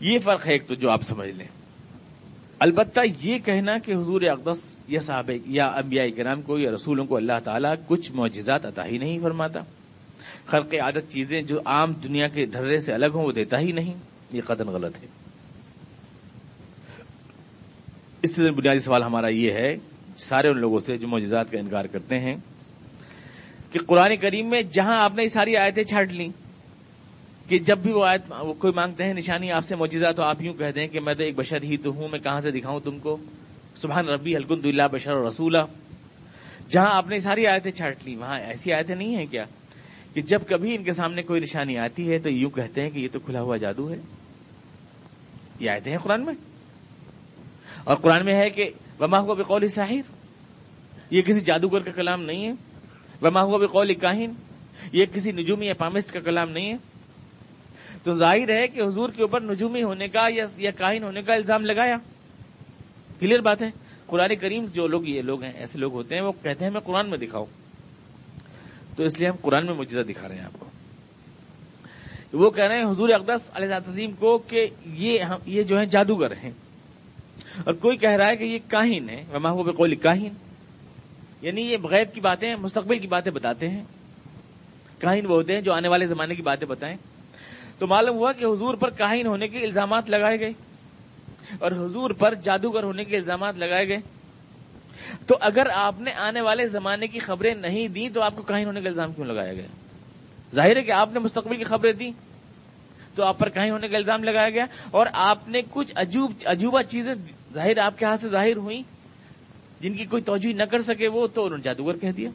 یہ فرق ہے ایک تو جو آپ سمجھ لیں۔ البتہ یہ کہنا کہ حضور اقدس یا صحابہ یا انبیاء کرام کو یا رسولوں کو اللہ تعالیٰ کچھ معجزات عطا ہی نہیں فرماتا۔ خلق عادت چیزیں جو عام دنیا کے ڈھرے سے الگ ہوں، وہ دیتا ہی نہیں۔ یہ قدم غلط ہے۔ اس سے بنیادی سوال ہمارا یہ ہے، سارے ان لوگوں سے جو معجزات کا انکار کرتے ہیں، کہ قرآن کریم میں جہاں آپ نے یہ ساری آیتیں چھاٹ لیں، کہ جب بھی وہ آیت کوئی مانگتے ہیں نشانی، آپ سے موجودہ تو آپ یوں کہہ دیں کہ میں تو ایک بشر ہی تو ہوں، میں کہاں سے دکھاؤں تم کو؟ سبحان ربی الکند اللہ بشر اور رسولہ جہاں آپ نے ساری آیتیں چھاٹ لی وہاں ایسی آیتیں نہیں ہیں کیا؟ کہ جب کبھی ان کے سامنے کوئی نشانی آتی ہے تو یوں کہتے ہیں کہ یہ تو کھلا ہوا جادو ہے۔ یہ آیتیں ہیں قرآن میں۔ اور قرآن میں ہے کہ وما ہوا بقول ساحر۔ یہ کسی جادوگر کا کلام نہیں ہے۔ وما ہوا بقول کاہن۔ یہ کسی نجومی یا پامسٹ کا کلام نہیں ہے۔ تو ظاہر ہے کہ حضور کے اوپر نجومی ہونے کا یا کاہن ہونے کا الزام لگایا۔ کلیئر بات ہے؟ قرآن کریم جو لوگ یہ لوگ ہیں، ایسے لوگ ہوتے ہیں، وہ کہتے ہیں میں قرآن میں دکھاؤں تو اس لیے ہم قرآن میں مجھے دکھا رہے ہیں آپ کو۔ وہ کہہ رہے ہیں حضور اقدس علیہ تزیم کو کہ یہ جو ہے جادوگر ہیں۔ اور کوئی کہہ رہا ہے کہ یہ کاہن ہے وما ہو کاہن۔ یعنی یہ غیب کی باتیں، مستقبل کی باتیں بتاتے ہیں۔ کاہن وہ ہوتے ہیں جو آنے والے زمانے کی باتیں بتائیں۔ تو معلوم ہوا کہ حضور پر کاہن ہونے کے الزامات لگائے گئے۔ اور حضور پر جادوگر ہونے کے الزامات لگائے گئے۔ تو اگر آپ نے آنے والے زمانے کی خبریں نہیں دی تو آپ کو کاہن ہونے کا الزام کیوں لگایا گیا؟ ظاہر ہے کہ آپ نے مستقبل کی خبریں دی تو آپ پر کہیں ہونے کا الزام لگایا گیا اور آپ نے کچھ عجوب عجوبہ چیزیں ظاہر آپ کے ہاتھ سے ظاہر ہوئی جن کی کوئی توجہ نہ کر سکے وہ تو انہوں نے جادوگر کہہ دیا۔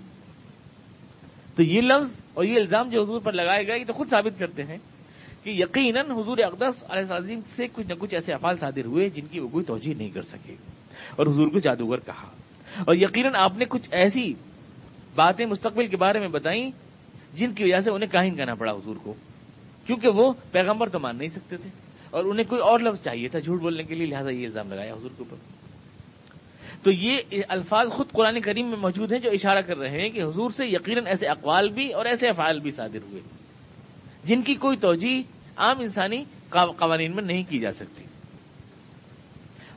تو یہ لفظ اور یہ الزام جو حضور پر لگائے گئے، یہ تو خود ثابت کرتے ہیں کہ یقیناً حضور اقدس علیہ عظیم سے کچھ نہ کچھ ایسے افعال صادر ہوئے جن کی وہ کوئی توجہ نہیں کر سکے۔ اور حضور کو جادوگر کہا۔ اور یقیناً آپ نے کچھ ایسی باتیں مستقبل کے بارے میں بتائیں جن کی وجہ سے انہیں کاہن کہنا پڑا حضور کو، کیونکہ وہ پیغمبر تو مان نہیں سکتے تھے۔ اور انہیں کوئی اور لفظ چاہیے تھا جھوٹ بولنے کے لیے، لہٰذا یہ الزام لگایا حضور کے اوپر۔ تو یہ الفاظ خود قرآن کریم میں موجود ہیں جو اشارہ کر رہے ہیں کہ حضور سے یقیناً ایسے اقوال بھی اور ایسے افعال بھی صادر ہوئے، جن کی کوئی توجہ عام انسانی قوانین میں نہیں کی جا سکتی۔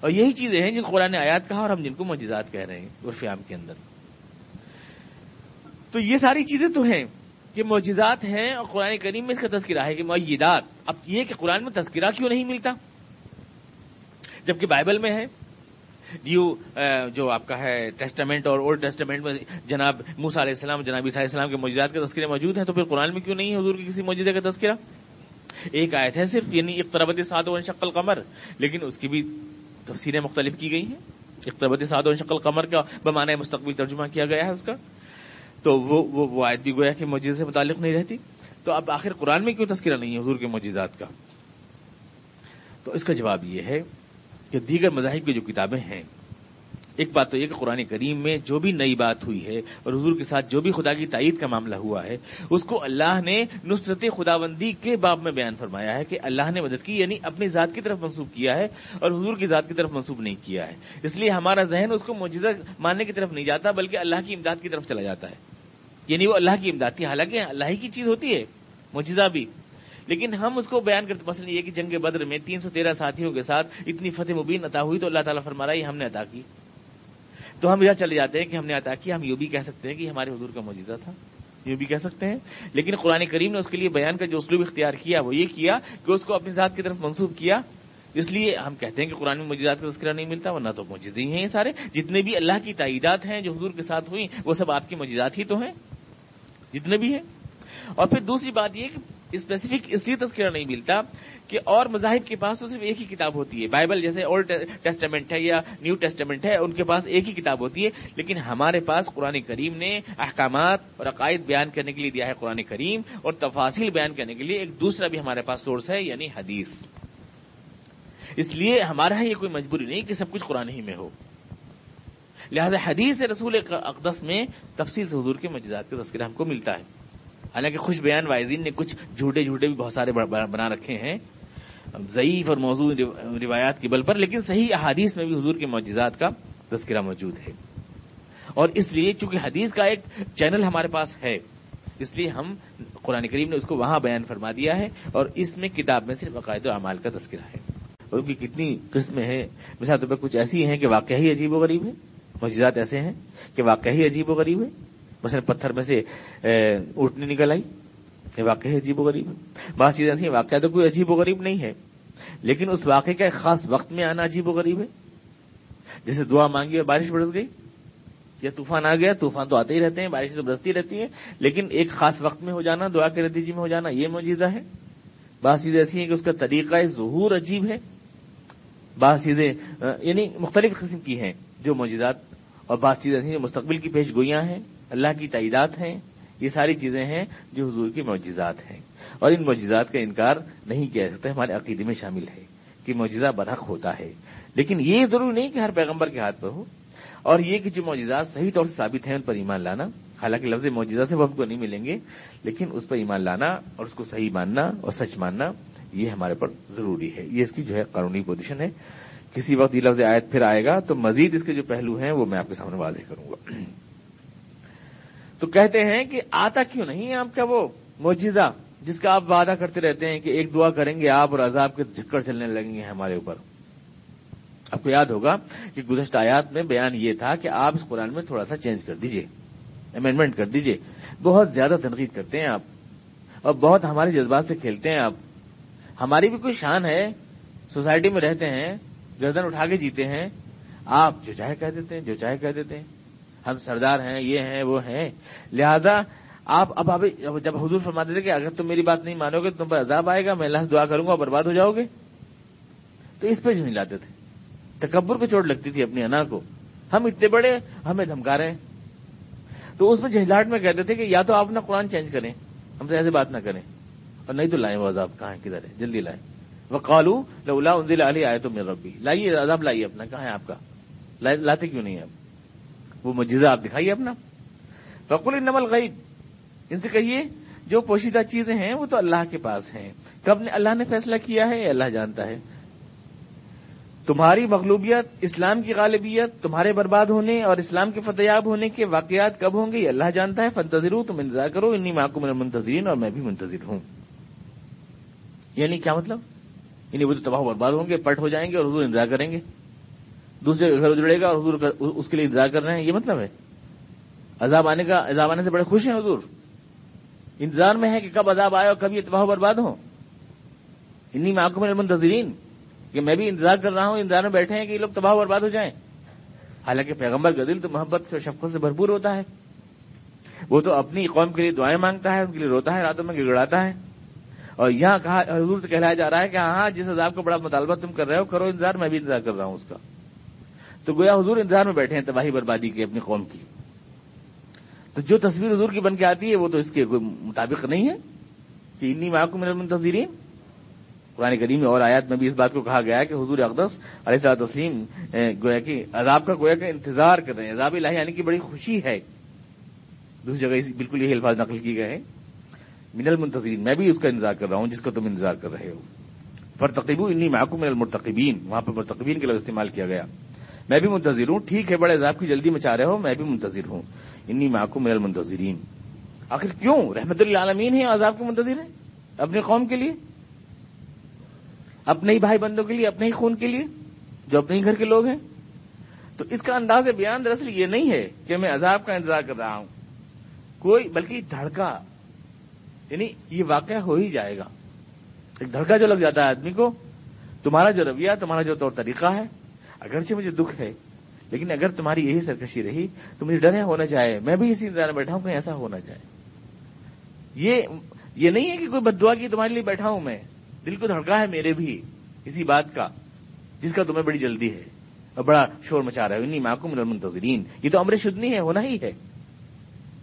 اور یہی چیزیں ہیں جن قرآن آیات کہا اور ہم جن کو معجزات کہہ رہے ہیں عرف عام کے اندر۔ تو یہ ساری چیزیں تو ہیں کہ معجزات ہیں اور قرآن کریم میں اس کا تذکرہ ہے کہ معیدات۔ اب یہ کہ قرآن میں تذکرہ کیوں نہیں ملتا؟ جبکہ بائبل میں ہے۔ نیو جو آپ کا ہے ٹیسٹامنٹ اور اولڈ ٹیسٹامنٹ میں جناب موسا علیہ السلام، جناب عیسیٰ علیہ السلام کے معجزات کے تذکرے موجود ہیں تو پھر قرآن میں کیوں نہیں ہے حضور کے کسی معجزے کا تذکرہ؟ ایک آیت ہے صرف یعنی اقتربت سعد و شکل قمر لیکن اس کی بھی تفسیریں مختلف کی گئی ہیں۔ اقتبت سعد و شکل قمر کا بمانۂ مستقبل ترجمہ کیا گیا ہے اس کا۔ تو وہ وہ, وہ آیت بھی گویا کہ معجزے سے متعلق نہیں رہتی۔ تو اب آخر قرآن میں کیوں تذکرہ نہیں ہے حضور کے معجزات کا؟ تو اس کا جواب یہ ہے کہ دیگر مذاہب کی جو کتابیں ہیں ایک بات تو یہ کہ قرآن کریم میں جو بھی نئی بات ہوئی ہے اور حضور کے ساتھ جو بھی خدا کی تائید کا معاملہ ہوا ہے، اس کو اللہ نے نصرت خداوندی کے باب میں بیان فرمایا ہے کہ اللہ نے مدد کی یعنی اپنی ذات کی طرف منسوخ کیا ہے اور حضور کی ذات کی طرف منسوخ نہیں کیا ہے۔ اس لیے ہمارا ذہن اس کو موجودہ ماننے کی طرف نہیں جاتا، بلکہ اللہ کی امداد کی طرف چلا جاتا ہے۔ یعنی وہ اللہ کی امداد تھی، حالانکہ اللہ ہی کی چیز ہوتی ہے موجودہ بھی۔ لیکن ہم اس کو بیان کرتے، مثلا یہ کہ جنگ بدر میں تین سو تیرہ ساتھیوں کے ساتھ اتنی فتح مبین عطا ہوئی تو اللہ تعالیٰ فرما رہا ہے ہم نے عطا کی۔ تو ہم یہ چلے جاتے ہیں کہ ہم نے عطا کیا، ہم یوں بھی کہہ سکتے ہیں کہ ہمارے حضور کا موجودہ تھا۔ یوں بھی کہہ سکتے ہیں۔ لیکن قرآن کریم نے اس کے لیے بیان کا جو اسلوب اختیار کیا، وہ یہ کیا کہ اس کو اپنی ذات کی طرف منسوخ کیا۔ اس لیے ہم کہتے ہیں کہ قرآن میں مجھے کا تذکرہ نہیں ملتا، ورنہ تو موجود ہی ہیں یہ سارے۔ جتنے بھی اللہ کی تعیدات ہیں جو حضور کے ساتھ ہوئی وہ سب آپ کی موجودات ہی تو ہیں۔ جتنے بھی ہیں۔ اور پھر دوسری بات یہ کہ اسپیسیفک اس لیے تذکرہ نہیں ملتا کہ اور مذاہب کے پاس تو صرف ایک ہی کتاب ہوتی ہے۔ بائبل جیسے اولڈ ٹیسٹمنٹ ہے یا نیو ٹیسٹمنٹ ہے، ان کے پاس ایک ہی کتاب ہوتی ہے، لیکن ہمارے پاس قرآن کریم نے احکامات اور عقائد بیان کرنے کے لیے دیا ہے قرآن کریم اور تفاصیل بیان کرنے کے لیے ایک دوسرا بھی ہمارے پاس سورس ہے یعنی حدیث۔ اس لیے ہمارا یہ کوئی مجبوری نہیں کہ سب کچھ قرآن ہی میں ہو۔ لہذا حدیث رسول اقدس میں تفصیل حضور کے مجزاد کا تذکرہ ہم کو ملتا ہے۔ حالانکہ خوش بیان وائزین نے کچھ جھوٹے جھوٹے بھی بہت سارے بنا رکھے ہیں۔ ضعیف اور موضوع روایات کے بل پر، لیکن صحیح احادیث میں بھی حضور کے معجزات کا تذکرہ موجود ہے۔ اور اس لیے چونکہ حدیث کا ایک چینل ہمارے پاس ہے، اس لیے ہم قرآن کریم نے اس کو وہاں بیان فرما دیا ہے، اور اس میں کتاب میں صرف عقائد و اعمال کا تذکرہ ہے۔ اور ان کی کتنی قسمیں ہیں، مثال طور پر کچھ ایسی ہیں کہ واقعی ہی عجیب و غریب ہے، معجزات ایسے ہیں کہ واقعی عجیب و غریب ہے۔ مثلا پتھر میں سے اٹھنے نکل آئی، یہ واقعی عجیب و غریب ہے۔ بعض چیزیں ایسی واقعہ تو کوئی عجیب و غریب نہیں ہے۔ لیکن اس واقعے کا ایک خاص وقت میں آنا عجیب و غریب ہے۔ جیسے دعا مانگی اور بارش برس گئی۔ یا طوفان آ گیا، طوفان تو آتے ہی رہتے ہیں، بارش تو برستی رہتی ہے۔ لیکن ایک خاص وقت میں ہو جانا، دعا کے نتیجے میں ہو جانا، یہ موجودہ ہے۔ بعض چیزیں ایسی ہیں کہ اس کا طریقہ ظہور عجیب ہے۔ بعض چیزیں یعنی مختلف قسم کی ہیں جو موجودات اور بعض چیزیں ایسی ہیں مستقبل کی پیش گوئیاں ہیں۔ اللہ کی تعیدات ہیں۔ یہ ساری چیزیں ہیں جو حضور کی معجزات ہیں۔ اور ان معجزات کا انکار نہیں کیا سکتا، ہمارے عقیدے میں شامل ہے کہ معجزہ برحق ہوتا ہے۔ لیکن یہ ضروری نہیں کہ ہر پیغمبر کے ہاتھ پہ ہو۔ اور یہ کہ جو معجزات صحیح طور سے ثابت ہیں، ان پر ایمان لانا۔ حالانکہ لفظ معجزہ سے وہ ہم کو نہیں ملیں گے، لیکن اس پر ایمان لانا اور اس کو صحیح ماننا اور سچ ماننا، یہ ہمارے پر ضروری ہے۔ یہ اس کی جو ہے قانونی پوزیشن ہے۔ کسی وقت یہ لفظ آیت پھر آئے گا تو مزید اس کے جو پہلو ہیں، وہ میں آپ کے سامنے واضح کروں گا۔ تو کہتے ہیں کہ آتا کیوں نہیں آپ کا وہ معجزہ جس کا آپ وعدہ کرتے رہتے ہیں کہ ایک دعا کریں گے آپ اور عذاب کے جھکڑ چلنے لگیں گے ہمارے اوپر؟ آپ کو یاد ہوگا کہ گزشتہ آیات میں بیان یہ تھا کہ آپ اس قرآن میں تھوڑا سا چینج کر دیجیے امینڈمنٹ کر دیجیے۔ بہت زیادہ تنقید کرتے ہیں آپ اور بہت ہمارے جذبات سے کھیلتے ہیں آپ۔ ہماری بھی کوئی شان ہے؟ سوسائٹی میں رہتے ہیں، گردن اٹھا کے جیتے ہیں، آپ جو چاہے کہہ دیتے ہیں، جو چاہے کہہ دیتے ہیں۔ ہم سردار ہیں، یہ ہیں، وہ ہیں۔ لہذا آپ اب ابھی جب حضور فرماتے تھے کہ اگر تم میری بات نہیں مانو گے تم پر عذاب آئے گا، میں اللہ سے دعا کروں گا برباد ہو جاؤ گے۔ تو اس پہ جو نہیں لاتے تھے۔ تکبر پہ چوٹ لگتی تھی اپنی انا کو۔ ہم اتنے بڑے، ہمیں دھمکا رہے ہیں۔ تو اس میں جہلاٹ میں کہتے تھے کہ یا تو آپ اپنا قرآن چینج کریں، ہم سے ایسے بات نہ کریں۔ اور نہیں تو لائیں وہ عذاب، کہاں کدھر ہے؟ جلدی لائیں۔ وہ کالو لولا انزل علی آئے تو میرے ربی۔ لائیے، عذاب لائیے اپنا، کہاں ہے آپ کا؟ لاتے کیوں نہیں آپ؟ وہ مجزہ آپ دکھائیے اپنا۔ فکل نمل غیب ان سے کہیے، جو پوشیدہ چیزیں ہیں، وہ تو اللہ کے پاس ہیں۔ کب نے اللہ نے فیصلہ کیا ہے؟ اللہ جانتا ہے۔ تمہاری مغلوبیت، اسلام کی غالبیت، تمہارے برباد ہونے اور اسلام کے فتحیاب ہونے کے واقعات کب ہوں گے؟ یہ اللہ جانتا ہے۔ فنتظر تم انتظار کرو۔ انی ماکو من منتظرین اور میں بھی منتظر ہوں۔ یعنی کیا مطلب؟ یعنی وہ تو تباہ برباد ہوں گے پٹ ہو جائیں گے اور حضور انتظار کریں گے۔ دوسرے گھر اجڑے گا اور حضور اس کے لیے انتظار کر رہے ہیں، یہ مطلب ہے۔ عذاب آنے کا عذاب آنے سے بڑے خوش ہیں حضور۔ انتظار میں ہے کہ کب عذاب آئے اور کب یہ تباہ برباد ہو۔ انی محکم المنتظرین۔ کہ میں بھی انتظار کر رہا ہوں، انتظار میں بیٹھے ہیں کہ یہ لوگ تباہ برباد ہو جائیں۔ حالانکہ پیغمبر کا دل تو محبت سے شفقت سے بھرپور ہوتا ہے۔ وہ تو اپنی قوم کے لیے دعائیں مانگتا ہے، ان کے لیے روتا ہے، راتوں میں گڑگڑاتا ہے۔ اور یہاں کہا حضور سے کہلایا جا رہا ہے کہ ہاں جس عذاب کا بڑا مطالبہ تم کر رہے ہو، کرو انتظار، میں بھی انتظار کر رہا ہوں اس کا۔ تو گویا حضور انتظار میں بیٹھے ہیں تباہی بربادی کی، اپنی قوم کی۔ تو جو تصویر حضور کی بن کے آتی ہے، وہ تو اس کے کوئی مطابق نہیں ہے کہ انی ماں کو منتظرین قرآن کریم میں اور آیات میں بھی اس بات کو کہا گیا ہے کہ حضور اقدس علیہ صلاح تسلیم گویا کہ عذاب کا گویا کا انتظار کر رہے ہیں۔ عذاب الہی یعنی آنے کی بڑی خوشی ہے۔ دوسری جگہ بالکل یہی الفاظ نقل کیے گئے ہیں۔ من المنتظرین، میں بھی اس کا انتظار کر رہا ہوں، جس کا تم انتظار کر رہے ہو۔ فرتقیب انی محکوم من المرتقبین۔ وہاں پہ مرتقبین کے لفظ استعمال کیا گیا۔ میں بھی منتظر ہوں۔ ٹھیک ہے، بڑے عذاب کی جلدی مچا رہے ہو، میں بھی منتظر ہوں۔ انی محکوم من المنتظرین۔ آخر کیوں؟ رحمت اللہ عالمین ہے عذاب کے منتظر ہیں؟ اپنے قوم کے لیے؟ اپنے ہی بھائی بندوں کے لیے، اپنے ہی خون کے لیے، جو اپنے ہی گھر کے لوگ ہیں؟ تو اس کا انداز بیان دراصل یہ نہیں ہے کہ میں عذاب کا انتظار کر رہا ہوں۔ کوئی، بلکہ دھڑکا یعنی یہ واقعہ ہو ہی جائے گا۔ ایک دھڑکا جو لگ جاتا ہے آدمی کو، تمہارا جو رویہ، تمہارا جو طور طریقہ ہے اگرچہ مجھے دکھ ہے، لیکن اگر تمہاری یہی سرکشی رہی تو مجھے ڈر ہونا چاہے میں بھی اسی انتظار میں بیٹھا ہوں، کہیں ایسا ہونا چاہے یہ یہ نہیں ہے کہ کوئی بدوا کی تمہارے لیے بیٹھا ہوں میں۔ دل کو دھڑکا ہے میرے بھی اسی بات کا، جس کا تمہیں بڑی جلدی ہے۔ اور بڑا شور مچا رہا ہے۔ ماکم المنتظرین۔ یہ تو امر شدنی ہے، ہونا ہی ہے۔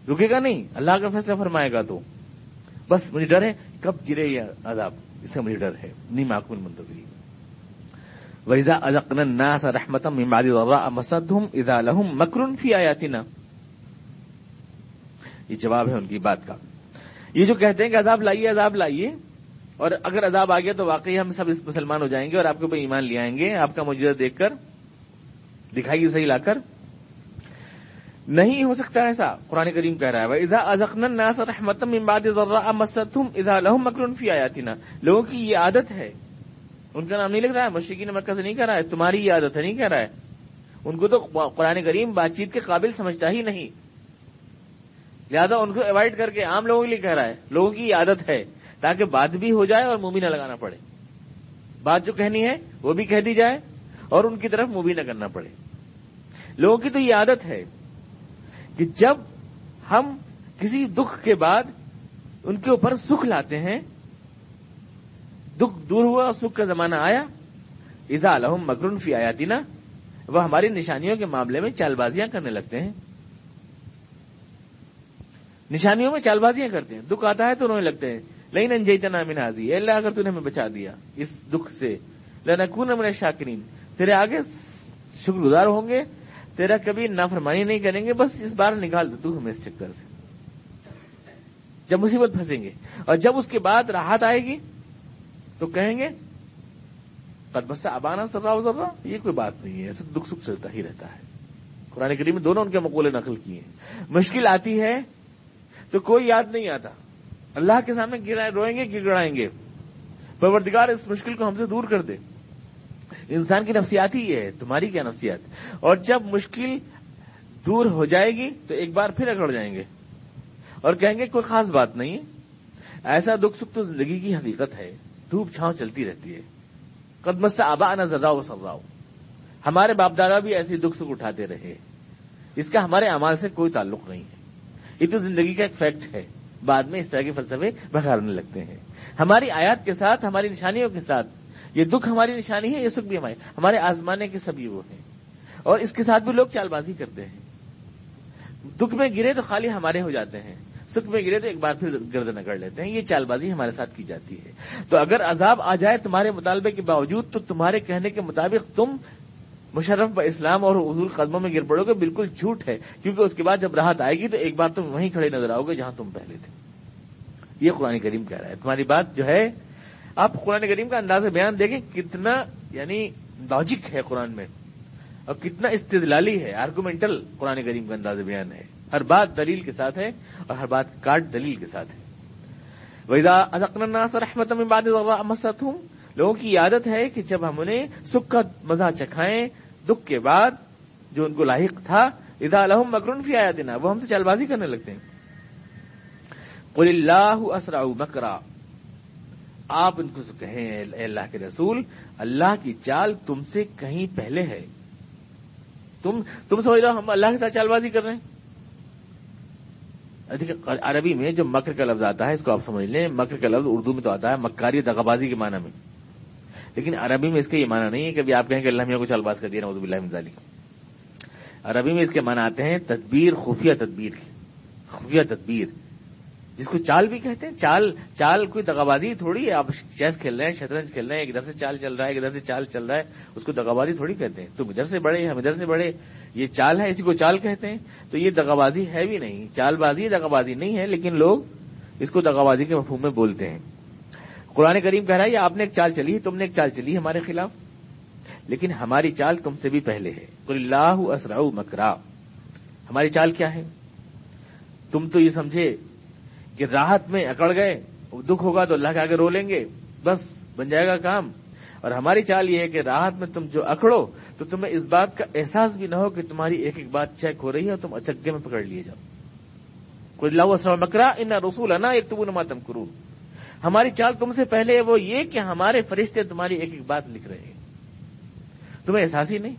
رکے گا نہیں، اللہ کا فیصلہ فرمائے گا تو۔ بس مجھے ڈر ہے، کب گرے یہ عذاب؟ اس کا مجھے ڈر ہے۔ نی معقول منتظرین ویزا ازقن الناس رحمتا من بعد ضراء مسدهم اذا لهم مکر فی آیاتنا یہ جواب ہے ان کی بات کا۔ یہ جو کہتے ہیں کہ عذاب لائیے عذاب لائیے، اور اگر عذاب آ گیا تو واقعی ہم سب اس مسلمان ہو جائیں گے اور آپ کے اوپر ایمان لے آئیں گے، آپ کا مجرد دیکھ کر، دکھائیے صحیح لا کر۔ نہیں ہو سکتا ایسا، قرآن کریم کہہ رہا ہے ایزا ازخن الناس رحمت من بعد ضراء مسدهم اذا لهم مکر فی آیاتنا لوگوں کی یہ عادت ہے ان کا نام نہیں لکھ رہا ہے؟ مشرقین مکہ سے نہیں کہہ رہا ہے؟ تمہاری یہ عادت ہے، نہیں کہہ رہا ہے؟ ان کو تو قرآن کریم بات چیت کے قابل سمجھتا ہی نہیں۔ لہذا ان کو اوائڈ کر کے عام لوگوں کے لیے کہہ رہا ہے، لوگوں کی یہ عادت ہے، تاکہ بات بھی ہو جائے اور منہ بھی نہ لگانا پڑے۔ بات جو کہنی ہے، وہ بھی کہہ دی جائے اور ان کی طرف منہ بھی نہ کرنا پڑے۔ لوگوں کی تو یہ عادت ہے کہ جب ہم کسی دکھ کے بعد ان کے اوپر سکھ لاتے ہیں دکھ دور ہوا اور سکھ کا زمانہ آیا۔ ایزا الحم مکرن فی آیاتی وہ ہماری نشانیوں کے معاملے میں چال بازیاں کرنے لگتے ہیں۔ نشانیوں میں چال بازیاں کرتے ہیں۔ دکھ آتا ہے تو رونے لگتے ہیں۔ لئی انجیتا نام حاضی اللہ، اگر تھی ہمیں بچا دیا اس دکھ سے۔ لنکون من شاکرین تیرے آگے شکر گزار ہوں گے۔ تیرا کبھی نافرمانی نہیں کریں گے، بس اس بار نکال دے تو ہمیں اس چکر سے۔ جب مصیبت پھنسیں گے اور جب اس کے بعد راحت آئے گی تو کہیں گے پر بس ابانا سر ذرا یہ کوئی بات نہیں ہے، ایسا دکھ سکھ چلتا ہی رہتا ہے۔ قرآن کریم میں دونوں ان کے مقولے نقل کیے ہیں۔ مشکل آتی ہے تو کوئی یاد نہیں آتا۔ اللہ کے سامنے گرائے، روئیں گے گر گڑائیں گے۔ پروردگار اس مشکل کو ہم سے دور کر دے۔ انسان کی نفسیات ہی یہ ہے، تمہاری کیا نفسیات؟ اور جب مشکل دور ہو جائے گی تو ایک بار پھر اگڑ جائیں گے۔ اور کہیں گے، کوئی خاص بات نہیں ایسا دکھ سکھ تو زندگی کی حقیقت ہے۔ دھوپ چھاؤں چلتی رہتی ہے۔ قدم سے آبا نہ زدا و سراؤ ہمارے باپ دادا بھی ایسی دکھ سکھ اٹھاتے رہے۔ اس کا ہمارے امال سے کوئی تعلق نہیں ہے۔ یہ تو زندگی کا ایک فیکٹ ہے۔ بعد میں اس طرح کے فلسفے بکھارنے لگتے ہیں۔ ہماری آیات کے ساتھ، ہماری نشانیوں کے ساتھ۔ یہ دکھ ہماری نشانی ہے، یہ سکھ بھی ہمارے ہمارے آزمانے کے سبھی وہ ہیں۔ اور اس کے ساتھ بھی لوگ چال بازی کرتے ہیں۔ دکھ میں گرے تو خالی ہمارے ہو جاتے ہیں۔ سکھ میں گرے تو ایک بار پھر گردن کر لیتے ہیں، یہ چال بازی ہمارے ساتھ کی جاتی ہے۔ تو اگر عذاب آ جائے تمہارے مطالبے کے باوجود، تو تمہارے کہنے کے مطابق تم مشرف اسلام اور حضور قدموں میں گر پڑو گے، بالکل جھوٹ ہے۔ کیونکہ اس کے بعد جب راحت آئے گی، تو ایک بار تم وہیں کھڑے نظر آؤ گے جہاں تم پہلے تھے۔ یہ قرآن کریم کہہ رہا ہے۔ تمہاری بات جو ہے، آپ قرآن کریم کا انداز بیان دیکھیں، کتنا یعنی لاجک ہے قرآن میں اور کتنا استدلالی ہے آرگومنٹل قرآن کریم کا انداز بیان ہے۔ ہر بات دلیل کے ساتھ ہے اور ہر بات کاٹ دلیل کے ساتھ ہے۔ ویزا رحمت مسد ہوں لوگوں کی عادت ہے کہ جب ہم انہیں سکھ کا مزہ چکھائیں، دکھ کے بعد جو ان کو لاحق تھا ادا الحم مکرن فی آیا دینا وہ ہم سے چال بازی کرنے لگتے ہیں۔ قل اللہ اسرا مکرا آپ ان کو کہیں، اے اللہ کے رسول، اللہ کی چال تم سے کہیں پہلے ہے۔ تم تم سمجھ رہو ہم اللہ کے ساتھ چال بازی کر رہے ہیں؟ عربی میں جو مکر کا لفظ آتا ہے، اس کو آپ سمجھ لیں، مکر کا لفظ اردو میں تو آتا ہے، مکاری دغبازی کے معنی میں۔ لیکن عربی میں اس کا یہ معنی نہیں ہے کہ آپ کہیں کہ اللہ میاں کو چال باز کر دیا نوزب اللہ مزالی عربی میں اس کے معنی آتے ہیں تدبیر، خفیہ تدبیر خفیہ تدبیر۔ جس کو چال بھی کہتے ہیں، چال چال کوئی دغابازی تھوڑی ہے، آپ چیس کھیل رہے ہیں، شطرنج کھیل رہے ہیں ادھر سے چال چل رہا ہے ادھر سے چال چل رہا ہے، اس کو دغابازی تھوڑی کہتے ہیں۔ تم ادھر سے بڑے، ہم ادھر سے بڑے، یہ چال ہے، اسی کو چال کہتے ہیں۔ تو یہ دغابازی ہے بھی نہیں۔ چال بازی دغابازی نہیں ہے، لیکن لوگ اس کو دغابازی کے مفہوم میں بولتے ہیں۔ قرآن کریم کہہ رہا ہے آپ نے ایک چال چلی تم نے ایک چال چلی ہمارے خلاف۔ لیکن ہماری چال تم سے بھی پہلے ہے۔ اللہ اسرا مکرا ہماری چال کیا ہے؟ تم تو یہ سمجھے کہ راحت میں اکڑ گئے، دکھ ہوگا تو اللہ کے آگے رو لیں گے، بس بن جائے گا کام۔ اور ہماری چال یہ ہے کہ راحت میں تم جو اکڑو، تو تمہیں اس بات کا احساس بھی نہ ہو کہ تمہاری ایک ایک بات چیک ہو رہی ہے اور تم اچگے میں پکڑ لیے جاؤ۔ کوئی اللہ مکرا ان رسول انا ایک تو نما تم کرو ہماری چال تم سے پہلے وہ یہ کہ ہمارے فرشتے تمہاری ایک ایک بات لکھ رہے ہیں۔ تمہیں احساس ہی نہیں؟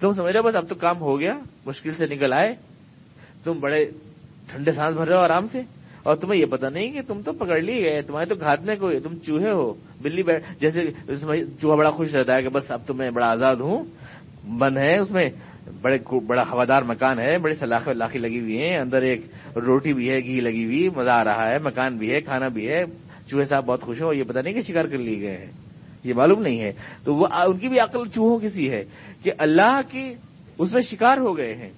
تم سمجھ رہے بس اب تو کام ہو گیا، مشکل سے نکل آئے۔ تم بڑے ٹھنڈے سانس بھر رہے ہو آرام سے۔ اور تمہیں یہ پتا نہیں کہ تم تو پکڑ لی گئے تمہارے تو گھات میں کوئی تم چوہے ہو، بلی بیٹھ، جیسے چوہا بڑا خوش رہتا ہے کہ بس اب تو میں بڑا آزاد ہوں، بند ہے اس میں، بڑے بڑا ہوادار مکان ہے بڑی سلاخیں لاخی لگی ہوئی ہیں، اندر ایک روٹی بھی ہے، گھی لگی ہوئی، مزہ آ رہا ہے، مکان بھی ہے، کھانا بھی ہے، چوہے صاحب بہت خوش ہو یہ پتا نہیں کہ شکار کر لیے گئے ہیں، یہ معلوم نہیں ہے۔ تو وہ، ان کی بھی عقل چوہوں کسی ہے کہ اللہ کی، اس میں شکار ہو گئے ہیں۔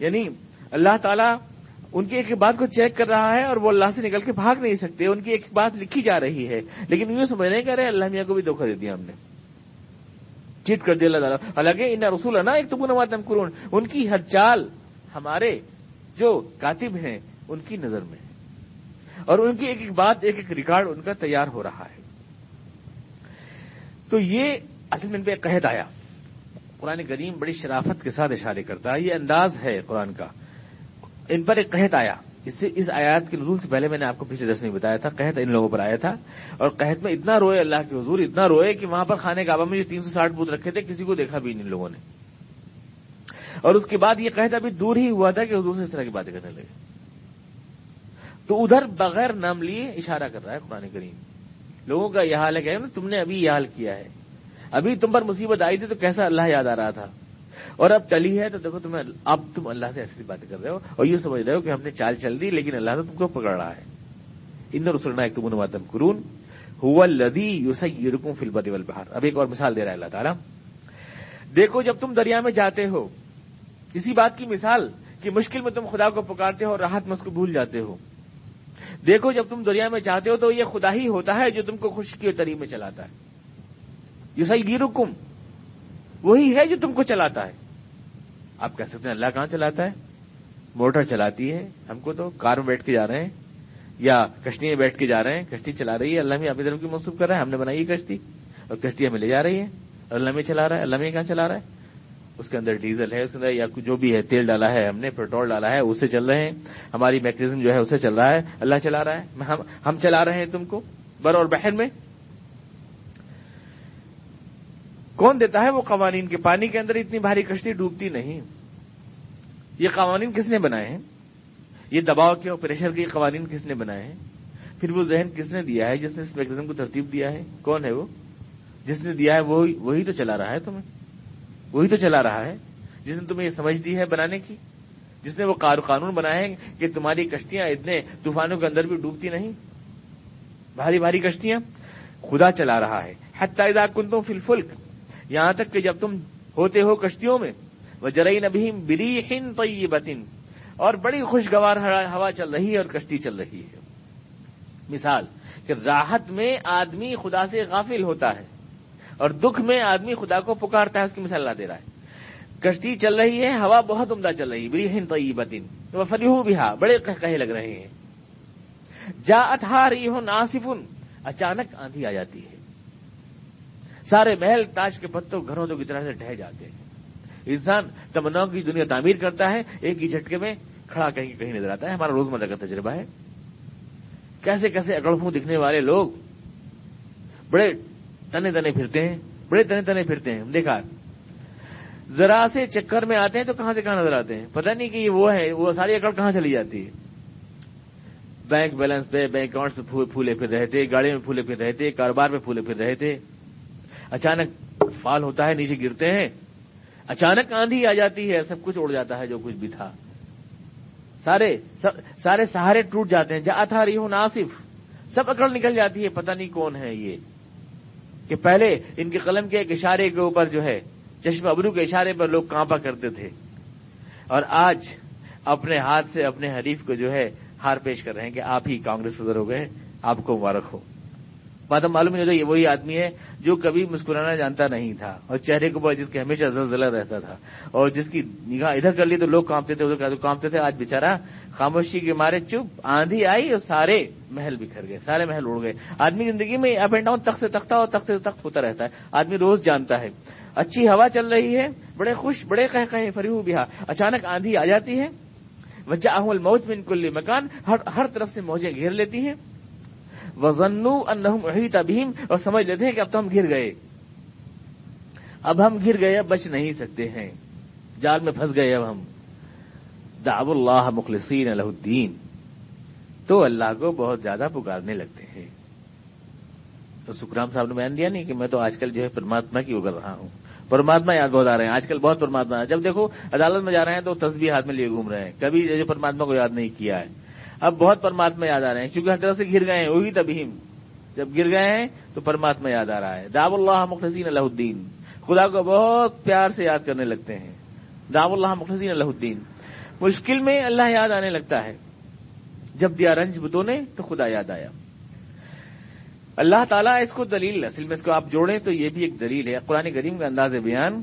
یعنی اللہ تعالیٰ ان کی ایک بات کو چیک کر رہا ہے اور وہ اللہ سے نکل کے بھاگ نہیں سکتے، ان کی ایک بات لکھی جا رہی ہے۔ لیکن یوں سمجھ نہیں کر رہے اللہ میاں کو بھی دھوکہ دے دیا ہم نے۔ چیٹ کر دیا اللہ تعالیٰ۔ حالانکہ ان رسول نا ایک تو نمات کرون ان کی ہر چال ہمارے جو کاتب ہیں، ان کی نظر میں اور ان کی ایک ایک بات، ایک ایک ریکارڈ ان کا تیار ہو رہا ہے۔ تو یہ اصل میں ان پہ قحط آیا۔ قرآن کریم بڑی شرافت کے ساتھ اشارے کرتا ہے۔ یہ انداز ہے قرآن کا۔ ان پر ایک قحط آیا۔ اس سے اس آیات کے نزول سے پہلے میں نے آپ کو پچھلے دس میں بتایا تھا، قحط ان لوگوں پر آیا تھا۔ اور قحط میں اتنا روئے اللہ کے حضور، اتنا روئے کہ وہاں پر خانے کعبہ میں جو تین سو ساٹھ بوت رکھے تھے، کسی کو دیکھا بھی ان لوگوں نے۔ اور اس کے بعد یہ قحط ابھی دور ہی ہوا تھا کہ حضور سے اس طرح کی باتیں کرنے لگے۔ تو ادھر بغیر نام لیے اشارہ کر رہا ہے قرآن کریم۔ لوگوں کا یہ حال ہے کہ تم نے ابھی یہ حال کیا ہے۔ ابھی تم پر مصیبت آئی تھی تو کیسا اللہ یاد آ رہا تھا؟ اور اب ٹلی ہے تو دیکھو تمہیں اب تم اللہ سے ایسی باتیں کر رہے ہو اور یہ سمجھ رہے ہو کہ ہم نے چال چل دی لیکن اللہ تو تم کو پکڑ رہا ہے۔ ان رسولنا ایک تم نماتم قرون لدی یوسئی رکوں فلبت بہار اب ایک اور مثال دے رہا ہے اللہ تعالیٰ۔ دیکھو جب تم دریا میں جاتے ہو، اسی بات کی مثال کہ مشکل میں تم خدا کو پکارتے ہو اور راحت میں اس کو بھول جاتے ہو۔ دیکھو جب تم دریا میں چاہتے ہو تو یہ خدا ہی ہوتا ہے جو تم کو خشکی اور تری میں چلاتا ہے۔ یہ صحیح گیرکم وہی ہے جو تم کو چلاتا ہے۔ آپ کہہ سکتے ہیں، اللہ کہاں چلاتا ہے؟ موٹر چلاتی ہے۔ ہم کو تو کار میں بیٹھ کے جا رہے ہیں، یا کشتی میں بیٹھ کے جا رہے ہیں۔ کشتی چلا رہی ہے، اللہ میں ابھی کی منسوخ کر رہا ہے۔ ہم نے بنائی ہے کشتی، اور کشتی ہمیں لے جا رہی ہے۔ اللہ میں چلا رہا ہے، اللہ میں کہاں چلا رہا ہے؟ اس کے اندر ڈیزل ہے، اس کے اندر یا جو بھی ہے، تیل ڈالا ہے، ہم نے پیٹرول ڈالا ہے اسے چل رہے ہیں۔ ہماری میکنزم جو ہے اسے چل رہا ہے۔ اللہ چلا رہا ہے۔ ہم چلا رہے ہیں تم کو، بر اور بہن میں۔ کون دیتا ہے وہ قوانین کے؟ پانی کے اندر اتنی بھاری کشتی ڈوبتی نہیں۔ یہ قوانین کس نے بنائے ہیں؟ یہ دباؤ کے اور پریشر کے قوانین کس نے بنائے ہیں؟ پھر وہ ذہن کس نے دیا ہے؟ جس نے اس میکنزم کو ترتیب دیا ہے۔ کون ہے وہ؟ جس نے دیا ہے وہی تو چلا رہا ہے تمہیں۔ وہی تو چلا رہا ہے۔ جس نے تمہیں یہ سمجھ دی ہے بنانے کی۔ جس نے وہ قانون بنائے ہیں کہ تمہاری کشتیاں اتنے طوفانوں کے اندر بھی ڈوبتی نہیں۔ بھاری بھاری کشتیاں۔ خدا چلا رہا ہے۔ حتہ کنتوں فل فلک یہاں تک کہ جب تم ہوتے ہو کشتیوں میں وہ جرئی نبی بری ہند بتن اور بڑی خوشگوار ہوا چل رہی ہے اور کشتی چل رہی ہے۔ مثال، کہ راحت میں آدمی خدا سے غافل ہوتا ہے اور دکھ میں آدمی خدا کو پکارتا ہے، اس کی مثال لا دے رہا ہے۔ کشتی چل رہی ہے، ہوا بہت عمدہ چل رہی ہے بری ہند بتن وہ فریح بھی بڑے کہے لگ رہے ہیں۔ جا اتھا رہی ہو ناصفن اچانک آندھی آ جاتی ہے۔ سارے محل تاج کے پتوں گھروں تو کی طرح سے ڈہ جاتے ہیں۔ انسان تمناؤں کی دنیا تعمیر کرتا ہے، ایک ہی جھٹکے میں کھڑا کہیں کہیں نظر آتا ہے۔ ہمارا روزمرہ کا تجربہ ہے۔ کیسے کیسے اگڑفوں دکھنے والے لوگ بڑے تنے تنے پھرتے ہیں، بڑے تنے تنے پھرتے ہیں۔ دیکھا، ذرا سے چکر میں آتے ہیں تو کہاں سے کہاں نظر آتے ہیں؟ پتہ نہیں کہ یہ وہ ہے، وہ ساری اکڑ کہاں چلی جاتی ہے؟ بینک بیلنس پہ، بینک اکاؤنٹ پہ پھولے پھر رہے تھے گاڑی میں پھولے پھر رہے تھے کاروبار میں پھولے پھر رہے تھے اچانک فال ہوتا ہے، نیچے گرتے ہیں۔ اچانک آندھی آ جاتی ہے، سب کچھ اڑ جاتا ہے، جو کچھ بھی تھا۔ سارے سارے سہارے ٹوٹ جاتے ہیں۔ جا تھا ریحو ناصف۔ سب اکڑ نکل جاتی ہے، پتہ نہیں کون ہے یہ۔ کہ پہلے ان کے قلم کے ایک اشارے کے اوپر جو ہے چشم ابرو کے اشارے پر لوگ کانپا کرتے تھے۔ اور آج اپنے ہاتھ سے اپنے حریف کو جو ہے، ہار پیش کر رہے ہیں کہ آپ ہی کانگریس صدر ہو گئے، آپ کو مبارک ہو۔ بات معلوم نہیں ہوتا یہ وہی آدمی ہے جو کبھی مسکرانا جانتا نہیں تھا اور چہرے کے اوپر جس کے ہمیشہ زلزلہ رہتا تھا اور جس کی نگاہ ادھر کر لی تو لوگ کانپتے تھے، ادھر کانپتے تھے۔ آج بےچارا خاموشی کے مارے چپ آندھی آئی اور سارے محل بکھر گئے، سارے محل اڑ گئے۔ آدمی کی زندگی میں اپ اینڈ ڈاؤن، تخت سے تختہ اور تخت سے تخت ہوتا رہتا ہے۔ آدمی روز جانتا ہے، اچھی ہوا چل رہی ہے، بڑے خوش، بڑے کہ کہیں فریو بھی ہاں۔ اچانک آندھی آ جاتی ہے۔ وجہ احمل موج بن کل مکان ہر طرف سے موجیں گھیر لیتی ہیں۔ وزنو انہم احیط ابہیم اور سمجھ لیتے ہیں کہ اب تو ہم گر گئے۔ اب ہم گر گئے، اب بچ نہیں سکتے ہیں۔ جال میں پھنس گئے اب ہم۔ دعو اللہ مخلصین الہ الدین۔ تو اللہ کو بہت زیادہ پکارنے لگتے ہیں۔ تو سکرام صاحب نے بیان دیا نہیں کہ میں تو آج کل جو ہے پرماتما کی اگل رہا ہوں۔ پرماتما یاد بہت آ رہے ہیں۔ آج کل بہت پرماتما۔ جب دیکھو عدالت میں جا رہے ہیں تو تصویر ہاتھ میں لیے گھوم رہے ہیں۔ کبھی جو پرماتما کو یاد نہیں کیا ہے۔ اب بہت پرماتما یاد آ رہے ہیں، کیونکہ ہر طرح سے گر گئے ہیں، وہی تبھی جب گر گئے ہیں تو پرماتما یاد آ رہا ہے۔ داب اللہ مخلصین اللہ الدین۔ خدا کو بہت پیار سے یاد کرنے لگتے ہیں۔ داب اللہ مخلصین اللہ الدین۔ مشکل میں اللہ یاد آنے لگتا ہے۔ جب دیا رنج بتوں نے تو خدا یاد آیا۔ اللہ تعالیٰ اس کو دلیل، اصل میں اس کو آپ جوڑیں تو یہ بھی ایک دلیل ہے۔ قرآن کریم کا انداز بیان۔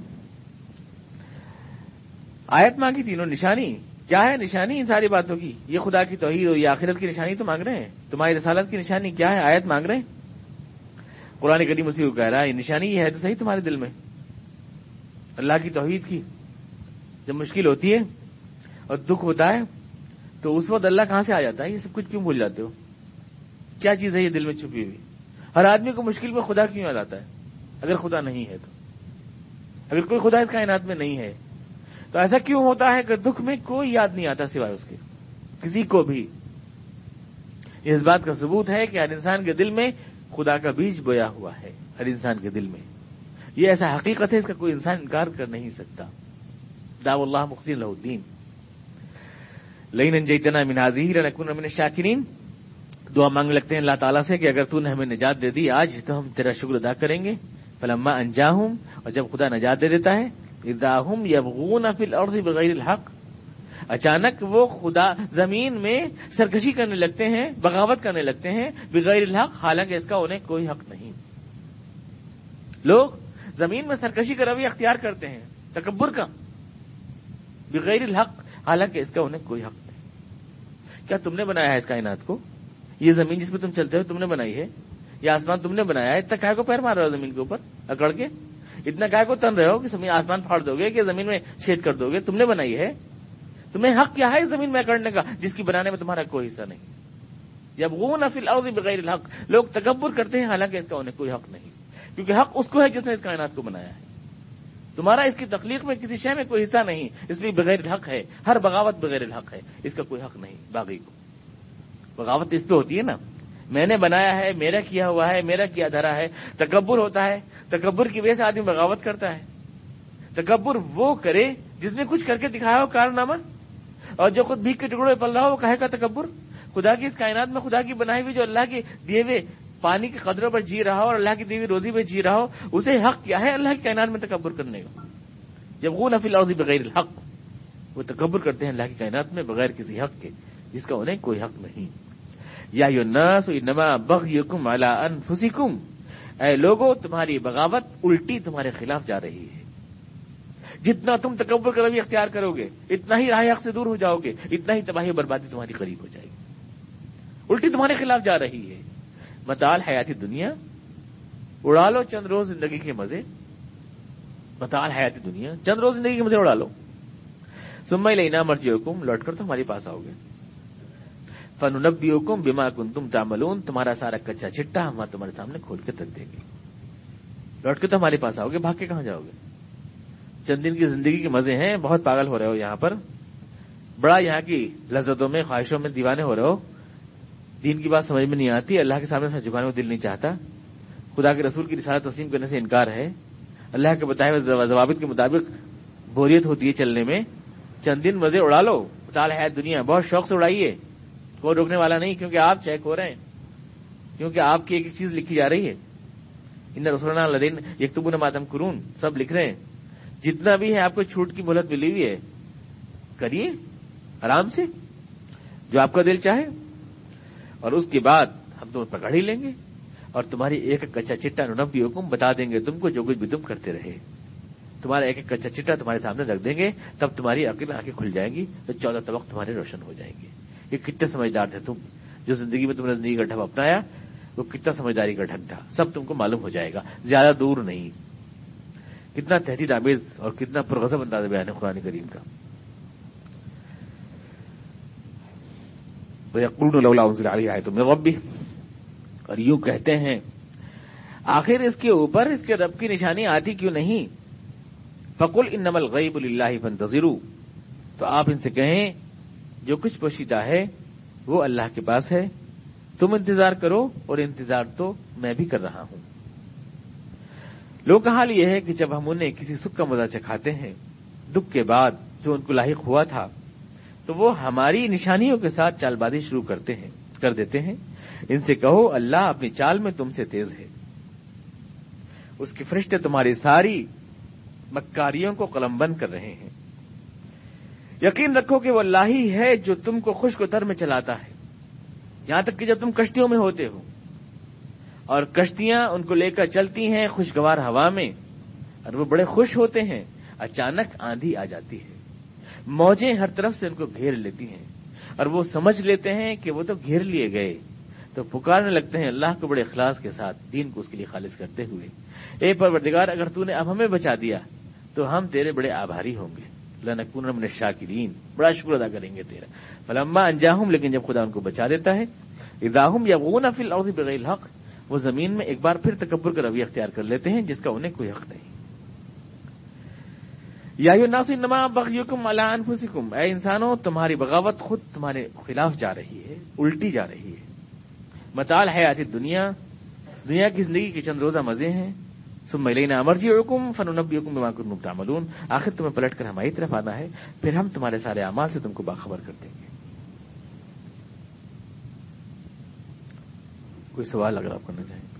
آیت ماں کی تینوں نشانی۔ کیا ہے نشانی ان ساری باتوں کی؟ یہ خدا کی توحید اور یہ آخرت کی نشانی تو مانگ رہے ہیں۔ تمہاری رسالت کی نشانی کیا ہے؟ آیت مانگ رہے ہیں؟ قرآن کریم اسی کو کہہ رہا ہے، یہ نشانی یہ ہے تو صحیح تمہارے دل میں۔ اللہ کی توحید کی۔ جب مشکل ہوتی ہے اور دکھ ہوتا ہے، تو اس وقت اللہ کہاں سے آ جاتا ہے؟ یہ سب کچھ کیوں بھول جاتے ہو؟ کیا چیز ہے یہ دل میں چھپی ہوئی؟ ہر آدمی کو مشکل میں خدا کیوں یاد آتا ہے؟ اگر خدا نہیں ہے تو۔ اگر کوئی خدا اس کائنات میں نہیں ہے تو ایسا کیوں ہوتا ہے کہ دکھ میں کوئی یاد نہیں آتا سوائے اس کے؟ کسی کو بھی۔ اس بات کا ثبوت ہے کہ ہر انسان کے دل میں خدا کا بیج بویا ہوا ہے، ہر انسان کے دل میں۔ یہ ایسا حقیقت ہے، اس کا کوئی انسان انکار کر نہیں سکتا۔ دا اللہ مخصی اللہ الدین۔ لین جیتنا مناظی رنکن امن شاکرین دعا مانگ لگتے ہیں اللہ تعالیٰ سے کہ اگر تو نے ہمیں نجات دے دی آج، تو ہم تیرا شکر ادا کریں گے۔ فلما انجا ہوں اور جب خدا نجات دے دیتا ہے اداہم یبغون فی الارض بغیر الحق، اچانک وہ خدا زمین میں سرکشی کرنے لگتے ہیں، بغاوت کرنے لگتے ہیں بغیر الحق، حالانکہ اس کا انہیں کوئی حق نہیں۔ لوگ زمین میں سرکشی کا روی اختیار کرتے ہیں، تکبر کا، بغیر الحق، حالانکہ اس کا انہیں کوئی حق نہیں۔ کیا تم نے بنایا ہے اس کائنات کو؟ یہ زمین جس پہ تم چلتے ہو تم نے بنائی ہے، یہ آسمان تم نے بنایا ہے اتنا کیا کو پیر مار رہا ہو زمین کے اوپر، اکڑ کے۔ اتنا کیا کو تن رہے ہو کہ زمین آسمان پھاڑ دو گے کہ زمین میں چھید کر دو گے۔ تم نے بنائی ہے۔ تمہیں حق کیا ہے اس زمین میں اکڑنے کا، جس کی بنانے میں تمہارا کوئی حصہ نہیں۔ جب وہ نفل اور بغیر الحق۔ لوگ تکبر کرتے ہیں، حالانکہ اس کا انہیں کوئی حق نہیں۔ کیونکہ حق اس کو ہے جس نے اس کائنات کو بنایا ہے۔ تمہارا اس کی تخلیق میں کسی شے میں کوئی حصہ نہیں، اس لیے بغیر الحق ہے۔ ہر بغاوت بغیر الحق ہے۔ اس کا کوئی حق نہیں، باغی کو۔ بغاوت اس پہ ہوتی ہے نا۔ میں نے بنایا ہے، میرا کیا ہوا ہے، میرا کیا دھرا ہے۔ تکبر ہوتا ہے۔ تکبر کی وجہ سے آدمی بغاوت کرتا ہے۔ تکبر وہ کرے جس نے کچھ کر کے دکھایا ہو کارنامہ۔ اور جو خود بھیک کے ٹکڑے پل رہا ہو وہ کہے کا تکبر۔ خدا کی اس کائنات میں خدا کی بنائی ہوئی جو اللہ کے دیے ہوئے پانی کی قدروں پر جی رہا ہو اور اللہ کی دیوی روزی پہ جی رہا ہو، اسے حق کیا ہے اللہ کی کائنات میں تکبر کرنے کا؟ جب وہ نفی اور بغیر الحق۔ وہ تکبر کرتے ہیں اللہ کی کائنات میں بغیر کسی حق کے، جس کا انہیں کوئی حق نہیں۔ یا یو نس نما بغ یقم اللہ انفسکم۔ اے لوگوں تمہاری بغاوت الٹی تمہارے خلاف جا رہی ہے۔ جتنا تم تکبر کا اختیار کرو گے، اتنا ہی راہ حق سے دور ہو جاؤ گے، اتنا ہی تباہی بربادی تمہاری قریب ہو جائے گی۔ الٹی تمہارے خلاف جا رہی ہے۔ متال حیاتی دنیا، اڑا لو چند روز زندگی کے مزے۔ متال حیاتی دنیا، چند روز زندگی کے مزے اڑا لو۔ سمئی لینا مرضی حکم لوٹ کر تو ہمارے پاس آؤ گے۔ فنبی حکم بیما کن تم تاملون تمہارا سارا کچا چٹا ہم تمہارے سامنے کھول کے تک دیں گے۔ لوٹ کے تو ہمارے پاس آؤ گے، بھاگ کے کہاں جاؤ گے؟ چند دن کی زندگی کے مزے ہیں، بہت پاگل ہو رہے ہو یہاں پر۔ بڑا یہاں کی لذتوں میں، خواہشوں میں دیوانے ہو رہے ہو۔ دین کی بات سمجھ میں نہیں آتی، اللہ کے سامنے سے جھکانے کو دل نہیں چاہتا۔ خدا کے رسول کی رسالت تسلیم کرنے سے انکار ہے۔ اللہ کے بتائے ہوئے ضوابط کے مطابق بوریت ہوتی ہے چلنے میں۔ چند دن مزے اڑا لو مختال ہے دنیا، بہت شوق سے اڑائیے۔ کوئی روکنے والا نہیں، کیونکہ آپ چیک ہو رہے ہیں۔ کیونکہ آپ کی ایک ایک چیز لکھی جا رہی ہے۔ ان رسول لدین یکتبون ماتم کرون سب لکھ رہے ہیں۔ جتنا بھی ہے، آپ کو چھوٹ کی مہلت ملی ہوئی ہے۔ کریے، آرام سے۔ جو آپ کا دل چاہے۔ اور اس کے بعد ہم تمہیں پکڑ ہی لیں گے۔ اور تمہاری ایک کچا چٹا نبی حکم بتا دیں گے تم کو جو کچھ بھی تم کرتے رہے۔ تمہارا ایک ایک کچا چٹا تمہارے سامنے رکھ دیں گے، تب تمہاری عقل آنکھیں کھل جائیں گی، تو چودہ طبق تمہارے روشن ہو جائیں گے۔ یہ کتنے سمجھدار تھے تم جو زندگی میں تم نے زندگی کا ڈھب اپنایا، وہ کتنا سمجھداری کا ڈھنگ تھا؟ سب تم کو معلوم ہو جائے گا، زیادہ دور نہیں۔ کتنا تحریر آمیز اور کتنا پرغزب انداز بیان ہے قرآن کریم کا۔ آئے تو میں بھی اور یوں کہتے ہیں، آخر اس کے اوپر اس کے رب کی نشانی آتی کیوں نہیں؟ فکل ان نمل غیب اللہ فنتظرو تو آپ ان سے کہیں جو کچھ پوشیدہ ہے، وہ اللہ کے پاس ہے۔ تم انتظار کرو اور انتظار تو میں بھی کر رہا ہوں۔ لوگ کا حال یہ ہے کہ جب ہم انہیں کسی سکھ کا مزہ چکھاتے ہیں، دکھ کے بعد جو ان کو لاحق ہوا تھا، تو وہ ہماری نشانیوں کے ساتھ چال بازی شروع کرتے ہیں، کر دیتے ہیں۔ ان سے کہو، اللہ اپنی چال میں تم سے تیز ہے۔ اس کے فرشتے تمہاری ساری مکاریوں کو قلم بند کر رہے ہیں۔ یقین رکھو کہ وہ اللہ ہی ہے جو تم کو خوش کو تر میں چلاتا ہے۔ یہاں تک کہ جب تم کشتیوں میں ہوتے ہو۔ اور کشتیاں ان کو لے کر چلتی ہیں خوشگوار ہوا میں۔ اور وہ بڑے خوش ہوتے ہیں۔ اچانک آندھی آ جاتی ہے۔ موجیں ہر طرف سے ان کو گھیر لیتی ہیں۔ اور وہ سمجھ لیتے ہیں کہ وہ تو گھیر لیے گئے۔ تو پکارنے لگتے ہیں اللہ کو بڑے اخلاص کے ساتھ دین کو اس کے لیے خالص کرتے ہوئے۔ اے پروردگار، اگر تو نے اب ہمیں بچا دیا، تو ہم تیرے بڑے آبھاری ہوں گے۔ لنکون من شاکرین بڑا شکر ادا کریں گے تیرا۔ فلما انجاہم، لیکن جب خدا ان کو بچا دیتا ہے اذاہم یغون فی الارض بغیر الحق، وہ زمین میں ایک بار پھر تکبر کا رویہ اختیار کر لیتے ہیں، جس کا انہیں کوئی حق نہیں۔ یا ناسی نما بغیکم علی انفسکم۔ اے انسانوں، تمہاری بغاوت خود تمہارے خلاف جا رہی ہے، الٹی جا رہی ہے۔ مطال حیات دنیا دنیا کی زندگی کے چند روزہ مزے ہیں۔ سم لینا امرجی حکم فن نبی حکم بما کن مبتعملون آخر تمہیں پلٹ کر ہماری طرف آنا ہے، پھر ہم تمہارے سارے اعمال سے تم کو باخبر کر دیں گے۔ کوئی سوال اگر آپ کرنا چاہیں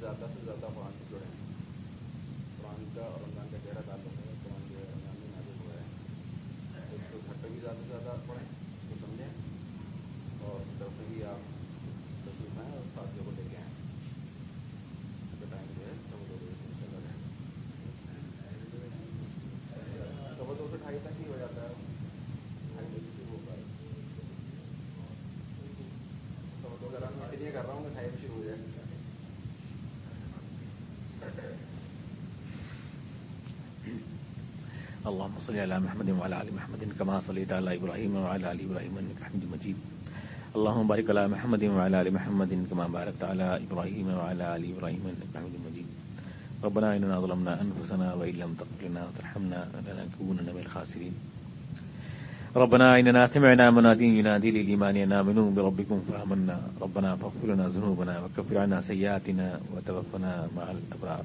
زیادہ سے زیادہ قرآن سے جڑے ہیں قرآن کا اور رمضان کا گہرا تعلق ہے قرآن جو ہے رمضان میں نازل ہوا ہے اس کو گھر پہ بھی زیادہ سے زیادہ پڑھیں اس کو سمجھیں اور طرف سے بھی آپ تشریف آئیں اور ساتھیوں کو لے کے آئیں ٹائم جو ہے سب لوگ چلا رہے سوا دو سے ڈھائی تک ہی ہو جاتا ہے ڈھائی بجے شروع ہوتا ہے سوا دو اگر میں اسی لیے کر رہا ہوں کہ ڈھائی بجے شروع ہو جائے اللهم صل على محمد وعلى ال محمد كما صليت على ابراهيم وعلى ال ابراهيم انك حميد مجيد. اللهم بارك على محمد وعلى ال محمد كما باركت على ابراهيم وعلى ال ابراهيم انك حميد مجيد. ربنا اننا ظلمنا انفسنا وان لم تغفر لنا وترحمنا لنكونن من الخاسرين. ربنا اننا سمعنا مناديا ينادي للايمان ان امنوا بربكم فامنا ربنا فاغفر لنا ذنوبنا وكفر عنا سيئاتنا وتوفنا مع الابرار